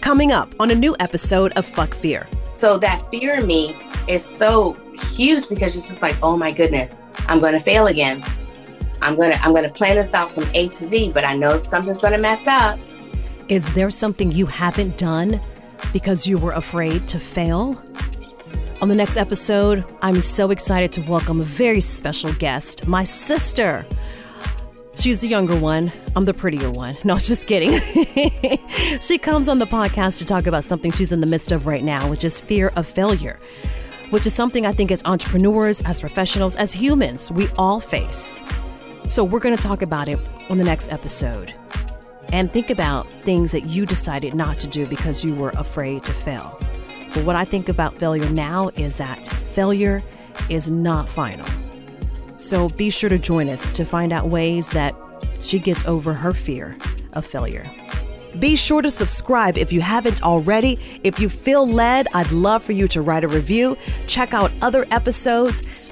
Coming up on a new episode of Fuck Fear. So that fear in me is so huge because it's just like, oh my goodness, I'm going to fail again. I'm gonna I'm gonna plan this out from A to Z, but I know something's gonna mess up. Is there something you haven't done because you were afraid to fail? On the next episode, I'm so excited to welcome a very special guest, my sister. She's the younger one. I'm the prettier one. No, just kidding. she comes on the podcast to talk about something she's in the midst of right now, which is fear of failure, which is something I think as entrepreneurs, as professionals, as humans, we all face. So, we're going to talk about it on the next episode and think about things that you decided not to do because you were afraid to fail. But what I think about failure now is that failure is not final. So, be sure to join us to find out ways that she gets over her fear of failure. Be sure to subscribe if you haven't already. If you feel led, I'd love for you to write a review, check out other episodes,